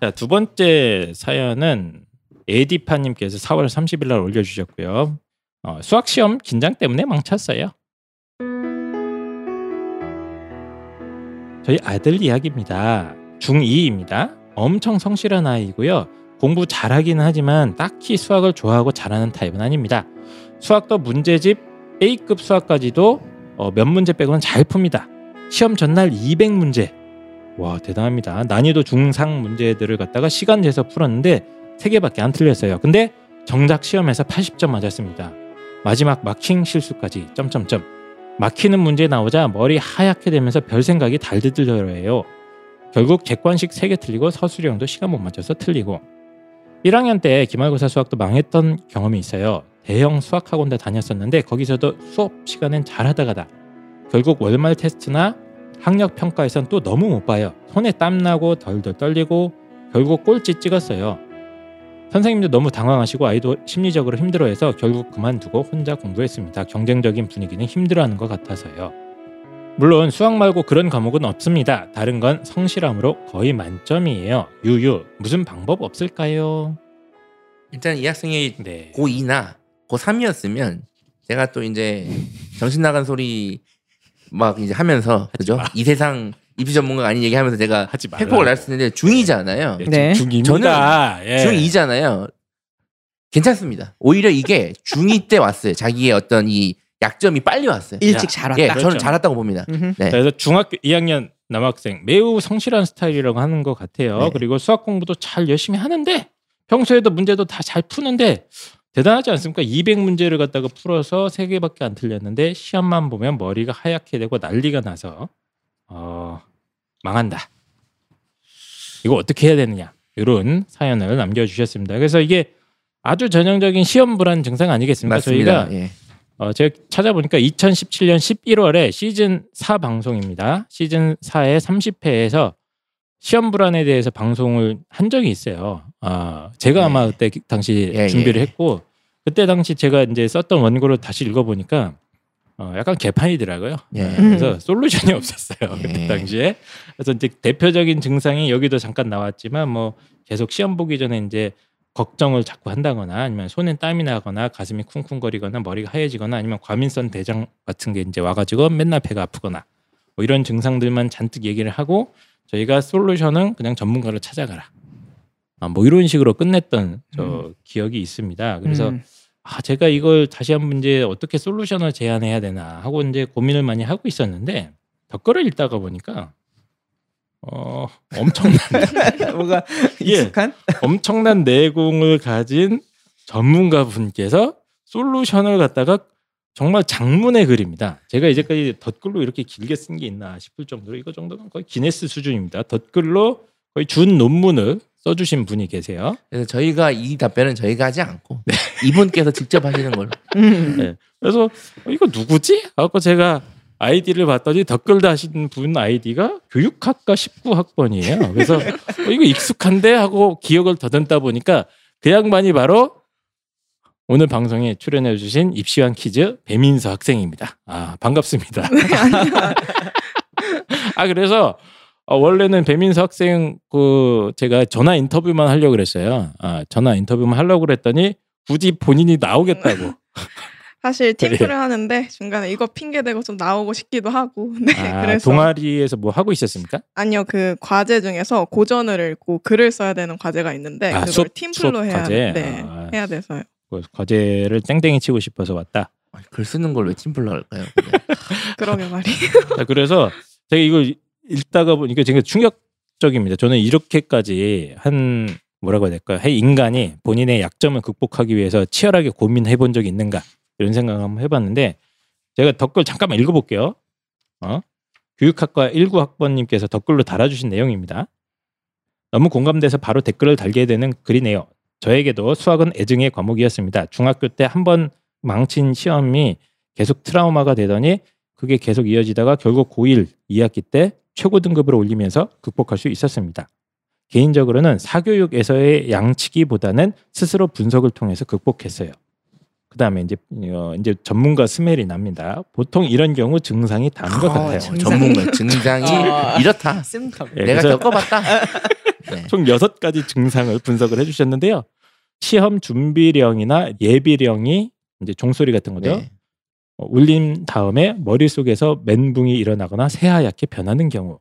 자, 두 번째 사연은 에디파님께서 4월 30일 날 올려주셨고요. 어, 수학 시험 긴장 때문에 망쳤어요. 저희 아들 이야기입니다. 중2입니다. 엄청 성실한 아이고요. 공부 잘하기는 하지만 딱히 수학을 좋아하고 잘하는 타입은 아닙니다. 수학도 문제집 A급 수학까지도 어, 몇 문제 빼고는 잘 풉니다. 시험 전날 200문제. 와 대단합니다. 난이도 중상 문제들을 갖다가 시간 재서 풀었는데 3개밖에 안 틀렸어요. 근데 정작 시험에서 80점 맞았습니다. 마지막 마킹 실수까지 점점점. 막히는 문제 나오자 머리 하얗게 되면서 별 생각이 달들 들려요 해요. 결국 객관식 3개 틀리고 서술형도 시간 못 맞춰서 틀리고 1학년 때 기말고사 수학도 망했던 경험이 있어요. 대형 수학학원도 다녔었는데 거기서도 수업 시간엔 잘하다가다 결국 월말 테스트나 학력 평가에선 또 너무 못 봐요. 손에 땀 나고 덜덜 떨리고 결국 꼴찌 찍었어요. 선생님도 너무 당황하시고 아이도 심리적으로 힘들어해서 결국 그만두고 혼자 공부했습니다. 경쟁적인 분위기는 힘들어하는 것 같아서요. 물론 수학 말고 그런 과목은 없습니다. 다른 건 성실함으로 거의 만점이에요. 유유 무슨 방법 없을까요? 일단 이 학생이 네. 고2나 고3이었으면 제가 또 이제 정신 나간 소리 막 이제 하면서 그죠? 마. 이 세상 입시 전문가가 아닌 얘기하면서 제가. 팩폭을 날수 있는데 중2잖아요. 네. 네. 중입니다. 예. 중2잖아요. 괜찮습니다. 오히려 이게 중2 때 왔어요. 자기의 어떤 이 약점이 빨리 왔어요. 일찍 잘 왔다. 예, 그렇죠. 저는 잘 왔다고 봅니다. 네. 그래서 중학교 2학년 남학생 매우 성실한 스타일이라고 하는 것 같아요. 네. 그리고 수학 공부도 잘 열심히 하는데 평소에도 문제도 다 잘 푸는데 대단하지 않습니까? 200문제를 갖다가 풀어서 3개밖에 안 틀렸는데 시험만 보면 머리가 하얗게 되고 난리가 나서 어, 망한다. 이거 어떻게 해야 되느냐? 이런 사연을 남겨주셨습니다. 그래서 이게 아주 전형적인 시험 불안 증상 아니겠습니까? 맞습니다. 저희가 예. 어, 제가 찾아보니까 2017년 11월에 시즌 4 방송입니다. 시즌 4의 30회에서 시험 불안에 대해서 방송을 한 적이 있어요. 아, 제가 네. 아마 그때 당시 예, 준비를 예. 했고 그때 당시 제가 이제 썼던 원고를 다시 읽어보니까 어, 약간 개판이더라고요. 예. 네, 그래서 솔루션이 없었어요. 그때 예. 당시에. 그래서 이제 대표적인 증상이 여기도 잠깐 나왔지만 뭐 계속 시험 보기 전에 이제 걱정을 자꾸 한다거나 아니면 손에 땀이 나거나 가슴이 쿵쿵거리거나 머리가 하얘지거나 아니면 과민성 대장 같은 게 이제 와가지고 맨날 배가 아프거나 뭐 이런 증상들만 잔뜩 얘기를 하고 저희가 솔루션은 그냥 전문가를 찾아가라. 아, 뭐 이런 식으로 끝냈던 저 기억이 있습니다. 그래서 음. 아 제가 이걸 다시 한번 이제 어떻게 솔루션을 제안해야 되나 하고 이제 고민을 많이 하고 있었는데 덧글을 읽다가 보니까 어 엄청난 뭐가 예. 익숙한? 엄청난 내공을 가진 전문가 분께서 솔루션을 갖다가 정말 장문의 글입니다. 제가 이제까지 덧글로 이렇게 길게 쓴 게 있나 싶을 정도로 이거 정도면 거의 기네스 수준입니다. 덧글로 거의 준 논문을 써주신 분이 계세요. 그래서 저희가 이 답변은 저희가 하지 않고 네. 이분께서 직접 하시는 걸로. 음. 네. 그래서 어, 이거 누구지? 하고 제가 아이디를 봤더니 덧글 다신 분 아이디가 교육학과 19학번이에요. 그래서 어, 이거 익숙한데 하고 기억을 더듬다 보니까 그 양반이 바로 오늘 방송에 출연해 주신 입시왕 퀴즈 배민서 학생입니다. 아 반갑습니다. 아 그래서 어, 원래는 배민서 학생 그 제가 전화 인터뷰만 하려고 그랬어요. 아 전화 인터뷰만 하려고 그랬더니 굳이 본인이 나오겠다고. 사실 네. 팀플을 하는데 중간에 이거 핑계 대고 좀 나오고 싶기도 하고. 네, 아, 그래서 동아리에서 뭐 하고 있었습니까? 아니요 그 과제 중에서 고전을 읽고 글을 써야 되는 과제가 있는데 아, 그걸 수업- 팀플로 수업 해야 과제? 네, 아. 해야 돼서요. 그 과제를 땡땡이 치고 싶어서 왔다. 아, 글 쓰는 걸왜 팀플로 할까요? 그러게 말이에요. 자, 그래서 제가 이걸 읽다가 보니까 제가 충격적입니다. 저는 이렇게까지 한 뭐라고 해야 될까요? 해 인간이 본인의 약점을 극복하기 위해서 치열하게 고민해 본 적이 있는가 이런 생각을 한번 해봤는데 제가 댓글 잠깐만 읽어볼게요. 어? 교육학과 19 학번님께서 댓글로 달아주신 내용입니다. 너무 공감돼서 바로 댓글을 달게 되는 글이네요. 저에게도 수학은 애증의 과목이었습니다. 중학교 때 한 번 망친 시험이 계속 트라우마가 되더니 그게 계속 이어지다가 결국 고1 2학기 때 최고 등급을 올리면서 극복할 수 있었습니다. 개인적으로는 사교육에서의 양치기보다는 스스로 분석을 통해서 극복했어요. 그다음에 이제 어, 이제 전문가 스멜이 납니다. 보통 이런 경우 증상이 다음과 아, 같아요. 증상. 전문가 증상이 아. 이렇다. 예, 내가 겪어봤다. 네. 총 여섯 가지 증상을 분석을 해주셨는데요. 시험 준비령이나 예비령이 이제 종소리 같은 거죠. 네. 어, 울린 다음에 머릿속에서 멘붕이 일어나거나 새하얗게 변하는 경우.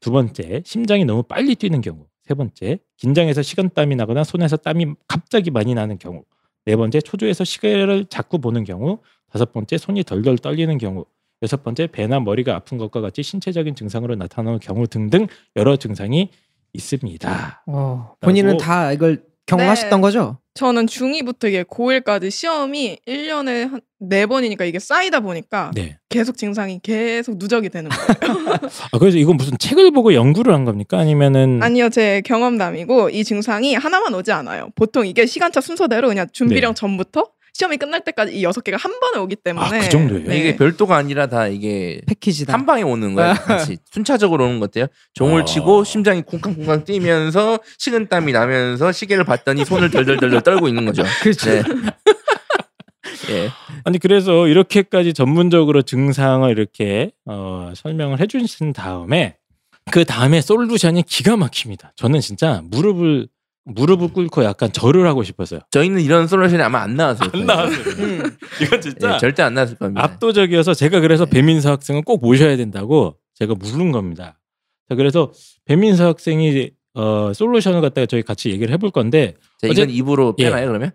두 번째, 심장이 너무 빨리 뛰는 경우. 세 번째, 긴장해서 식은땀이 나거나 손에서 땀이 갑자기 많이 나는 경우. 네 번째, 초조해서 시계를 자꾸 보는 경우. 다섯 번째, 손이 덜덜 떨리는 경우. 여섯 번째, 배나 머리가 아픈 것과 같이 신체적인 증상으로 나타나는 경우 등등 여러 증상이 있습니다. 어, 본인은 다 이걸 경험하셨던 네. 거죠? 저는 중2부터 이게 고1까지 시험이 1년에 한 4번이니까 이게 쌓이다 보니까 네. 계속 증상이 계속 누적이 되는 거예요. 아, 그래서 이건 무슨 책을 보고 연구를 한 겁니까? 아니면은 아니요, 제 경험담이고 이 증상이 하나만 오지 않아요. 보통 이게 시간차 순서대로 그냥 준비령 네. 전부터 시험이 끝날 때까지 이 여섯 개가 한 번에 오기 때문에 아, 그 정도예요? 네. 이게 별도가 아니라 다 이게 패키지다. 한 방에 오는 거예요. 같이 순차적으로 오는 것 같아요. 종을 어. 치고 심장이 쿵쾅쿵쾅 뛰면서 식은땀이 나면서 시계를 봤더니 손을 덜덜덜덜 떨고 있는 거죠. 그렇죠. 네. 예. 아니 그래서 이렇게까지 전문적으로 증상을 이렇게 어, 설명을 해주신 다음에 그 다음에 솔루션이 기가 막힙니다. 저는 진짜 무릎을 무릎을 꿇고 약간 절을 하고 싶었어요. 저희는 이런 솔루션이 아마 안 나왔을 거예요. 음. 이건 진짜 예, 절대 안 나왔을 겁니다. 압도적이어서 제가 그래서 배민서 학생은 꼭 모셔야 된다고 제가 물은 겁니다. 자, 그래서 배민서 학생이 어, 솔루션을 갖다가 저희 같이 얘기를 해볼 건데 자, 어제- 이건 입으로 예. 빼나요 그러면?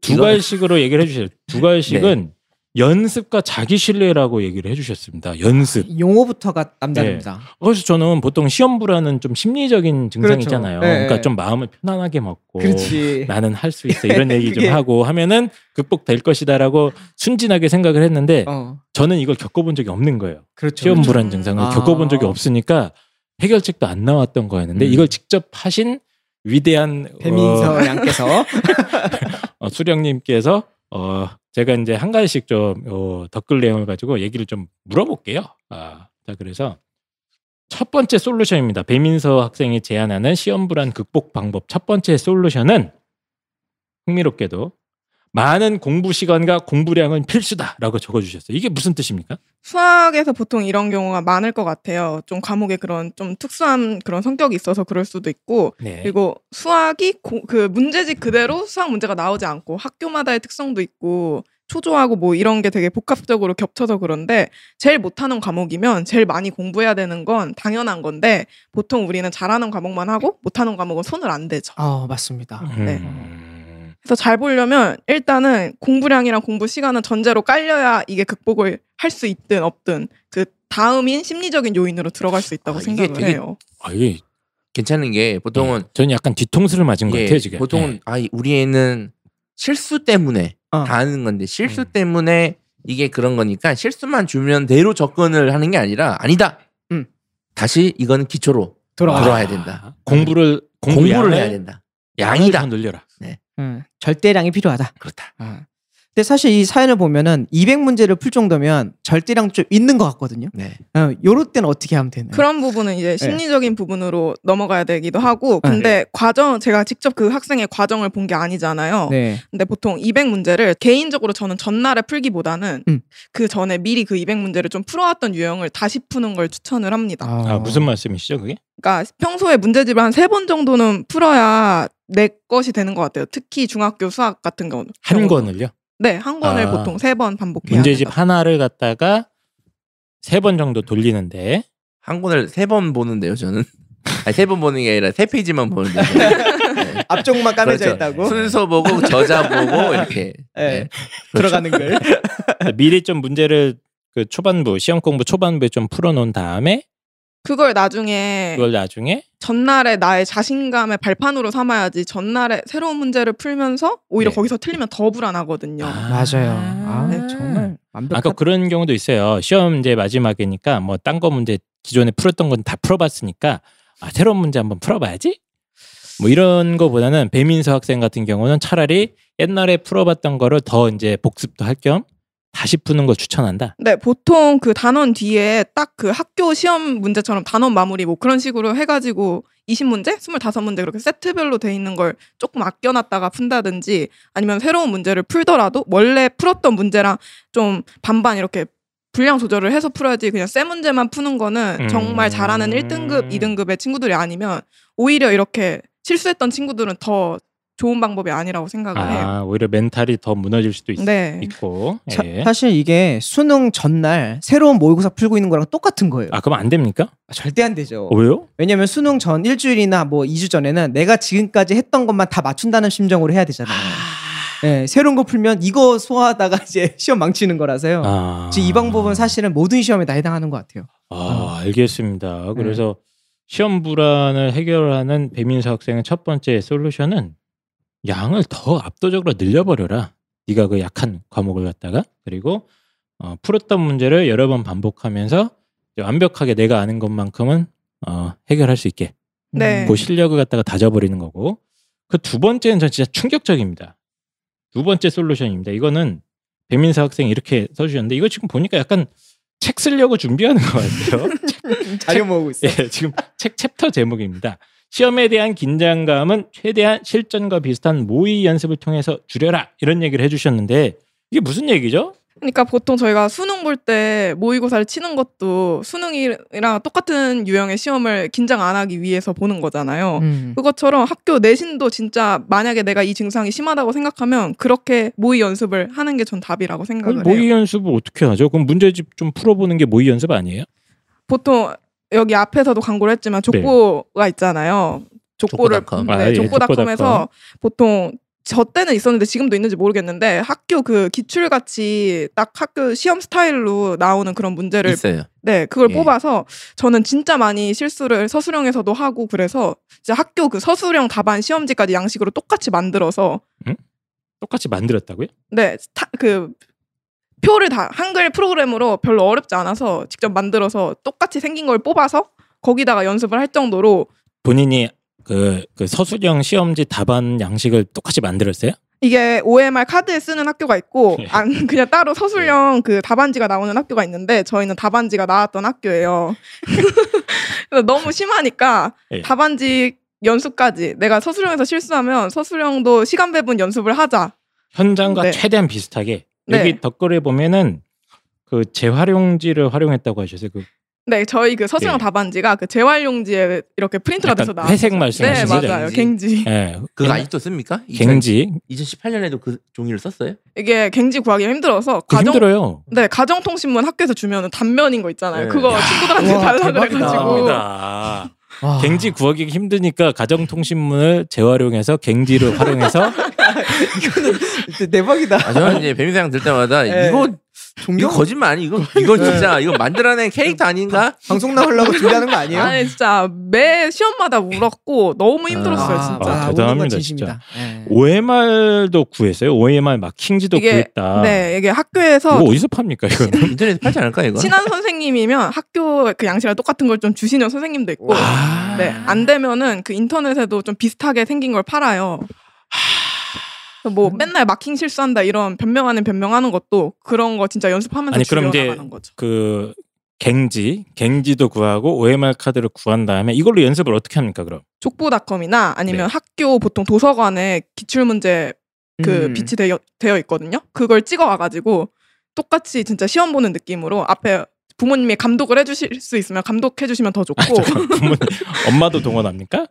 두 이거- 갈식으로 얘기를 해주세요. 두 갈식은 연습과 자기 신뢰라고 얘기를 해주셨습니다. 연습. 용어부터가 남다릅니다. 그래서 저는 보통 시험 불안은 좀 심리적인 증상 그렇죠. 네, 그러니까 네. 좀 마음을 편안하게 먹고 그렇지. 나는 할 수 있어 이런 얘기 좀 하고 하면은 극복될 것이다라고 순진하게 생각을 했는데 어, 저는 이걸 겪어본 적이 없는 거예요. 그렇죠. 시험 그렇죠. 불안 증상을 아. 겪어본 적이 없으니까 해결책도 안 나왔던 거였는데 음. 이걸 직접 하신 위대한 배민서 어, 양께서 어, 수령님께서 어, 제가 이제 한 가지씩 좀 어, 댓글 내용을 가지고 얘기를 좀 물어볼게요. 아, 자 그래서 첫 번째 솔루션입니다. 배민서 학생이 제안하는 시험 불안 극복 방법 첫 번째 솔루션은 흥미롭게도 많은 공부 시간과 공부량은 필수다라고 적어주셨어요. 이게 무슨 뜻입니까? 수학에서 보통 이런 경우가 많을 것 같아요. 좀 과목에 그런 좀 특수한 그런 성격이 있어서 그럴 수도 있고 네. 그리고 수학이 고- 그 문제집 그대로 수학 문제가 나오지 않고 학교마다의 특성도 있고 초조하고 뭐 이런 게 되게 복합적으로 겹쳐서 그런데 제일 못하는 과목이면 제일 많이 공부해야 되는 건 당연한 건데 보통 우리는 잘하는 과목만 하고 못하는 과목은 손을 안 대죠. 어, 맞습니다. 네. 음, 그래서 잘 보려면 일단은 공부량이랑 공부 시간은 전제로 깔려야 이게 극복을 할 수 있든 없든 그 다음인 심리적인 요인으로 들어갈 수 있다고 아, 생각을 되게 해요. 아, 이게 괜찮은 게 보통은 저는 약간 뒤통수를 맞은 것 예, 같아요 지금. 보통은 네. 아 우리 애는 실수 때문에 어. 다 하는 건데 실수 음. 때문에 이게 그런 거니까 실수만 주면 대로 접근을 하는 게 아니라 아니다. 음. 다시 이거는 기초로 돌아와. 돌아와야 된다. 아, 공부를 공부 공부를 해야 된다. 양이다. 더 늘려라. 음, 절대량이 필요하다. 그렇다. 아. 근데 사실 이 사연을 보면은 200문제를 풀 정도면 절대량 좀 있는 것 같거든요. 네. 어, 요럴 때는 어떻게 하면 되나요? 그런 부분은 이제 심리적인 부분으로 넘어가야 되기도 하고 근데 과정 제가 직접 그 학생의 과정을 본 게 아니잖아요. 네. 근데 보통 200문제를 개인적으로 저는 전날에 풀기보다는 음. 그 전에 미리 그 200문제를 좀 풀어왔던 유형을 다시 푸는 걸 추천을 합니다. 아, 무슨 말씀이시죠 그게? 그러니까 평소에 문제집을 한 세 번 정도는 풀어야 내 것이 되는 것 같아요. 특히 중학교 수학 같은 경우는. 한 경우는. 권을요? 네, 한 권을 아. 보통 세 번 반복해야 문제집 된다. 하나를 갖다가 세 번 정도 돌리는데 한 권을 세 번 보는데요, 저는. 아니, 세 번 보는 게 아니라 세 페이지만 보는데. 네. 앞쪽만 까매져 그렇죠. 있다고 순서 보고 저자 보고 이렇게. 네. 네. 들어가는 걸. 미리 좀 문제를 그 초반부 시험 공부 초반부에 좀 풀어 놓은 다음에 그걸 나중에 그걸 나중에 전날에 나의 자신감의 발판으로 삼아야지 전날에 새로운 문제를 풀면서 오히려 네. 거기서 틀리면 더 불안하거든요. 맞아요. 아, 네. 정말 완벽한. 아까 그런 경우도 있어요. 시험 이제 마지막이니까 뭐 딴 거 문제 기존에 풀었던 건 다 풀어봤으니까 아, 새로운 문제 한번 풀어봐야지. 뭐 이런 거보다는 배민서 학생 같은 경우는 차라리 옛날에 풀어봤던 거를 더 이제 복습도 할 겸 다시 푸는 걸 추천한다. 네, 보통 그 단원 뒤에 딱 그 학교 시험 문제처럼 단원 마무리 뭐 그런 식으로 해가지고 20문제, 25문제 그렇게 세트별로 돼 있는 걸 조금 아껴놨다가 푼다든지 아니면 새로운 문제를 풀더라도 원래 풀었던 문제랑 좀 반반 이렇게 분량 조절을 해서 풀어야지 그냥 세 문제만 푸는 거는 음. 정말 잘하는 1등급, 2등급의 친구들이 아니면 오히려 이렇게 실수했던 친구들은 더 좋은 방법이 아니라고 생각을 해요. 아, 오히려 멘탈이 더 무너질 수도 있, 네. 있고. 사, 예. 사실 이게 수능 전날 새로운 모의고사 풀고 있는 거랑 똑같은 거예요. 아, 그럼 안 됩니까? 아, 절대 안 되죠. 어, 왜요? 왜냐면 수능 전 일주일이나 뭐 2주 전에는 내가 지금까지 했던 것만 다 맞춘다는 심정으로 해야 되잖아요. 네, 새로운 거 풀면 이거 소화하다가 이제 시험 망치는 거라서요. 아. 지금 이 방법은 사실은 모든 시험에 다 해당하는 것 같아요. 아, 알겠습니다. 네. 그래서 시험 불안을 해결하는 배민수 학생의 첫 번째 솔루션은 양을 더 압도적으로 늘려버려라. 네가 그 약한 과목을 갖다가 그리고 어, 풀었던 문제를 여러 번 반복하면서 완벽하게 내가 아는 것만큼은 어, 해결할 수 있게 네. 그 실력을 갖다가 다져버리는 거고 그 두 번째는 전 진짜 충격적입니다. 두 번째 솔루션입니다. 이거는 배민수 학생이 이렇게 써주셨는데 이거 지금 보니까 약간 책 쓰려고 준비하는 것 같아요. 자료 모으고 있어. 예, 지금 책 챕터 제목입니다. 시험에 대한 긴장감은 최대한 실전과 비슷한 모의 연습을 통해서 줄여라 이런 얘기를 해주셨는데 이게 무슨 얘기죠? 그러니까 보통 저희가 수능 볼 때 모의고사를 치는 것도 수능이랑 똑같은 유형의 시험을 긴장 안 하기 위해서 보는 거잖아요. 음. 그것처럼 학교 내신도 진짜 만약에 내가 이 증상이 심하다고 생각하면 그렇게 모의 연습을 하는 게 전 답이라고 생각을 모의 해요. 연습을 어떻게 하죠? 그럼 문제집 좀 풀어보는 게 모의 연습 아니에요? 보통 여기 앞에서도 광고를 했지만 족보가 있잖아요. 족보를 족보닷컴. 네, 아, 예, 족보닷컴에서 보통 저 때는 있었는데 지금도 있는지 모르겠는데 학교 그 기출같이 딱 학교 시험 스타일로 나오는 그런 문제를 있어요. 네, 그걸 예. 뽑아서 저는 진짜 많이 실수를 서술형에서도 하고 그래서 이제 학교 그 서술형 답안 시험지까지 양식으로 똑같이 만들어서 똑같이 만들었다고요? 네, 타, 그 표를 다 한글 프로그램으로 별로 어렵지 않아서 직접 만들어서 똑같이 생긴 걸 뽑아서 거기다가 연습을 할 정도로 본인이 그, 그 서술형 시험지 답안 양식을 똑같이 만들었어요? 이게 OMR 카드에 쓰는 학교가 있고 예. 안 그냥 따로 서술형 그 답안지가 나오는 학교가 있는데 저희는 답안지가 나왔던 학교예요. 그래서 너무 심하니까 예. 답안지 연습까지 내가 서술형에서 실수하면 서술형도 시간 배분 연습을 하자. 현장과 네. 최대한 비슷하게 네. 여기 덧글에 보면은 그 재활용지를 활용했다고 하셨어요. 그 네, 저희 그 서술형 예. 답안지가 그 재활용지에 이렇게 프린트가 돼서 나왔어요. 회색 네, 말씀하신 거죠? 맞아요. 갱지. 예, 그거 아직도 씁니까? 갱지 2018년에도 그 종이를 썼어요? 이게 갱지 구하기 힘들어서 가정 힘들어요. 네, 가정통신문 학교에서 주면은 단면인 거 있잖아요. 네. 그거 야. 친구들한테 와, 달라 대박이다. 그래 가지고. 와. 갱지 구하기 힘드니까 가정통신문을 재활용해서 갱지를 활용해서 진짜 대박이다. 아, 저는 이제 배미상 들 때마다 예. 이거 종교 이거 거짓말 아니 이거 이거 진짜 이거 만들어낸 캐릭터 아닌가? 방송 나오려고 준비하는 거 아니에요? 아니 진짜 매 시험마다 울었고 너무 힘들었어요 아, 진짜. 아, 대단합니다, 진심이다. 예. OMR도 구했어요. OMR 마킹지도 이게 구했다. 네 이게 학교에서 이거 어디서 팝니까 이거는? 인터넷에 팔지 않을까 이거? 친한 선생님이면 학교 그 양식이랑 똑같은 걸 좀 주시는 선생님도 있고 아. 네안 되면은 그 인터넷에도 좀 비슷하게 생긴 걸 팔아요. 뭐 맨날 마킹 실수한다 이런 변명 하는 변명하는 것도 그런 거 진짜 연습하면서 아니, 그럼 이제 거죠. 그 갱지, 갱지도 구하고 OMR 카드를 구한 다음에 이걸로 연습을 어떻게 합니까 그럼? 족보닷컴이나 아니면 네. 학교 보통 도서관에 기출 문제 그 음. 빛이 되어, 되어 있거든요. 그걸 찍어 와가지고 똑같이 진짜 시험 보는 느낌으로 앞에 부모님이 감독을 해주실 수 있으면 감독해 주시면 더 좋고 아, 부모님, 엄마도 동원합니까?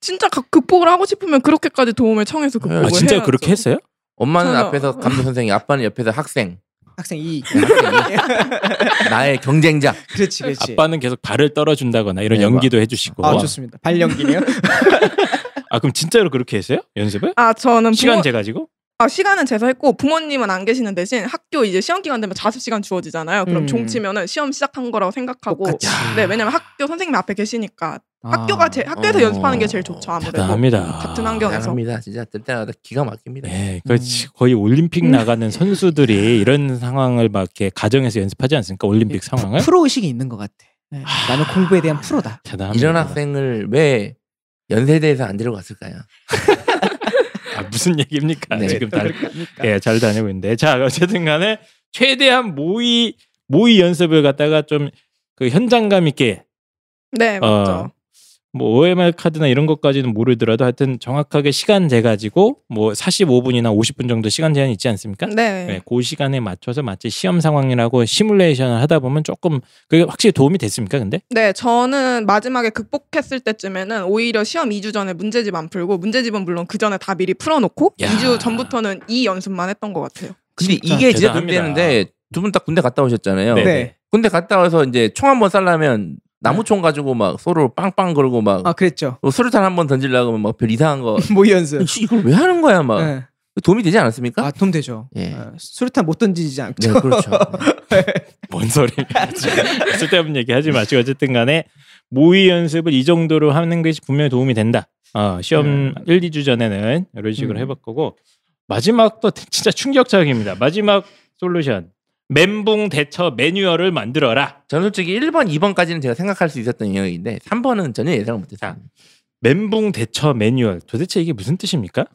진짜 각- 극복을 하고 싶으면 그렇게까지 도움을 청해서 극복을 아, 진짜 해야죠. 그렇게 했어요? 엄마는 저는- 앞에서 감독 선생님, 아빠는 옆에서 학생. 학생 2. 나의 경쟁자. 그렇지, 그렇지. 아빠는 계속 발을 떨어준다거나 이런 네, 연기도 해주시고. 아, 좋습니다. 발 연기네요. 아, 그럼 진짜로 그렇게 했어요? 연습을? 아 저는 시간 부모, 재 가지고? 아, 시간은 재서 했고 부모님은 안 계시는 대신 학교 이제 시험 기간 되면 자습 시간 주어지잖아요. 그럼 음. 종치면은 시험 시작한 거라고 생각하고 똑같이. 네 왜냐면 학교 선생님 앞에 계시니까 아. 학교가 제, 학교에서 어. 연습하는 게 제일 좋죠 아무래도 대단합니다. 같은 환경에서 대단합니다. 진짜 들 때마다 기가 막힙니다. 네, 그 거의 올림픽 나가는 선수들이 이런 상황을 막 이렇게 가정에서 연습하지 않습니까? 올림픽 상황을? 프로 의식이 있는 것 같아. 네. 나는 공부에 대한 프로다. 대단합니다. 이런 학생을 왜 연세대에서 안 데려갔을까요? 아, 무슨 얘기입니까? 네. 지금 다, 예, 잘 다니고 있는데. 자, 어쨌든 간에 최대한 모의 모의 연습을 갖다가 좀 그 현장감 있게 네 맞죠. 뭐 OMR 카드나 이런 것까지는 모르더라도 하여튼 정확하게 시간 재 가지고 뭐 45분이나 50분 정도 시간 제한이 있지 않습니까? 네. 네, 그 시간에 맞춰서 마치 시험 상황이라고 시뮬레이션을 하다 보면 조금 그게 확실히 도움이 됐습니까? 근데 네, 저는 마지막에 극복했을 때쯤에는 오히려 시험 2주 전에 문제집 안 풀고 문제집은 물론 그 전에 다 미리 풀어놓고 야. 2주 전부터는 이 연습만 했던 것 같아요. 근데 진짜 이게 진짜 대단합니다. 문제인데 두 분 다 군대 갔다 오셨잖아요. 네. 네. 군대 갔다 와서 이제 총 한번 쏴려면 나무총 가지고 막 서로 빵빵 그러고 막 아 그랬죠. 뭐 수류탄 한 번 던지려고 하면 막 별 이상한 거 모의 연습. 씨, 이걸 왜 하는 거야 막 네. 도움이 되지 않았습니까? 아 도움 되죠. 예. 어, 수류탄 못 던지지 않죠. 네 그렇죠. 뭔 소리? 쓸데없는 얘기 하지 마시고 어쨌든 간에 모의 연습을 이 정도로 하는 것이 분명히 도움이 된다. 어, 시험 1, 2주 전에는 이런 식으로 음. 해볼 거고 마지막도 진짜 충격적입니다. 마지막 솔루션 멘붕 대처 매뉴얼을 만들어라. 저는 솔직히 1번, 2번까지는 제가 생각할 수 있었던 영역인데 3번은 전혀 예상을 못했어요. 멘붕 대처 매뉴얼 도대체 이게 무슨 뜻입니까?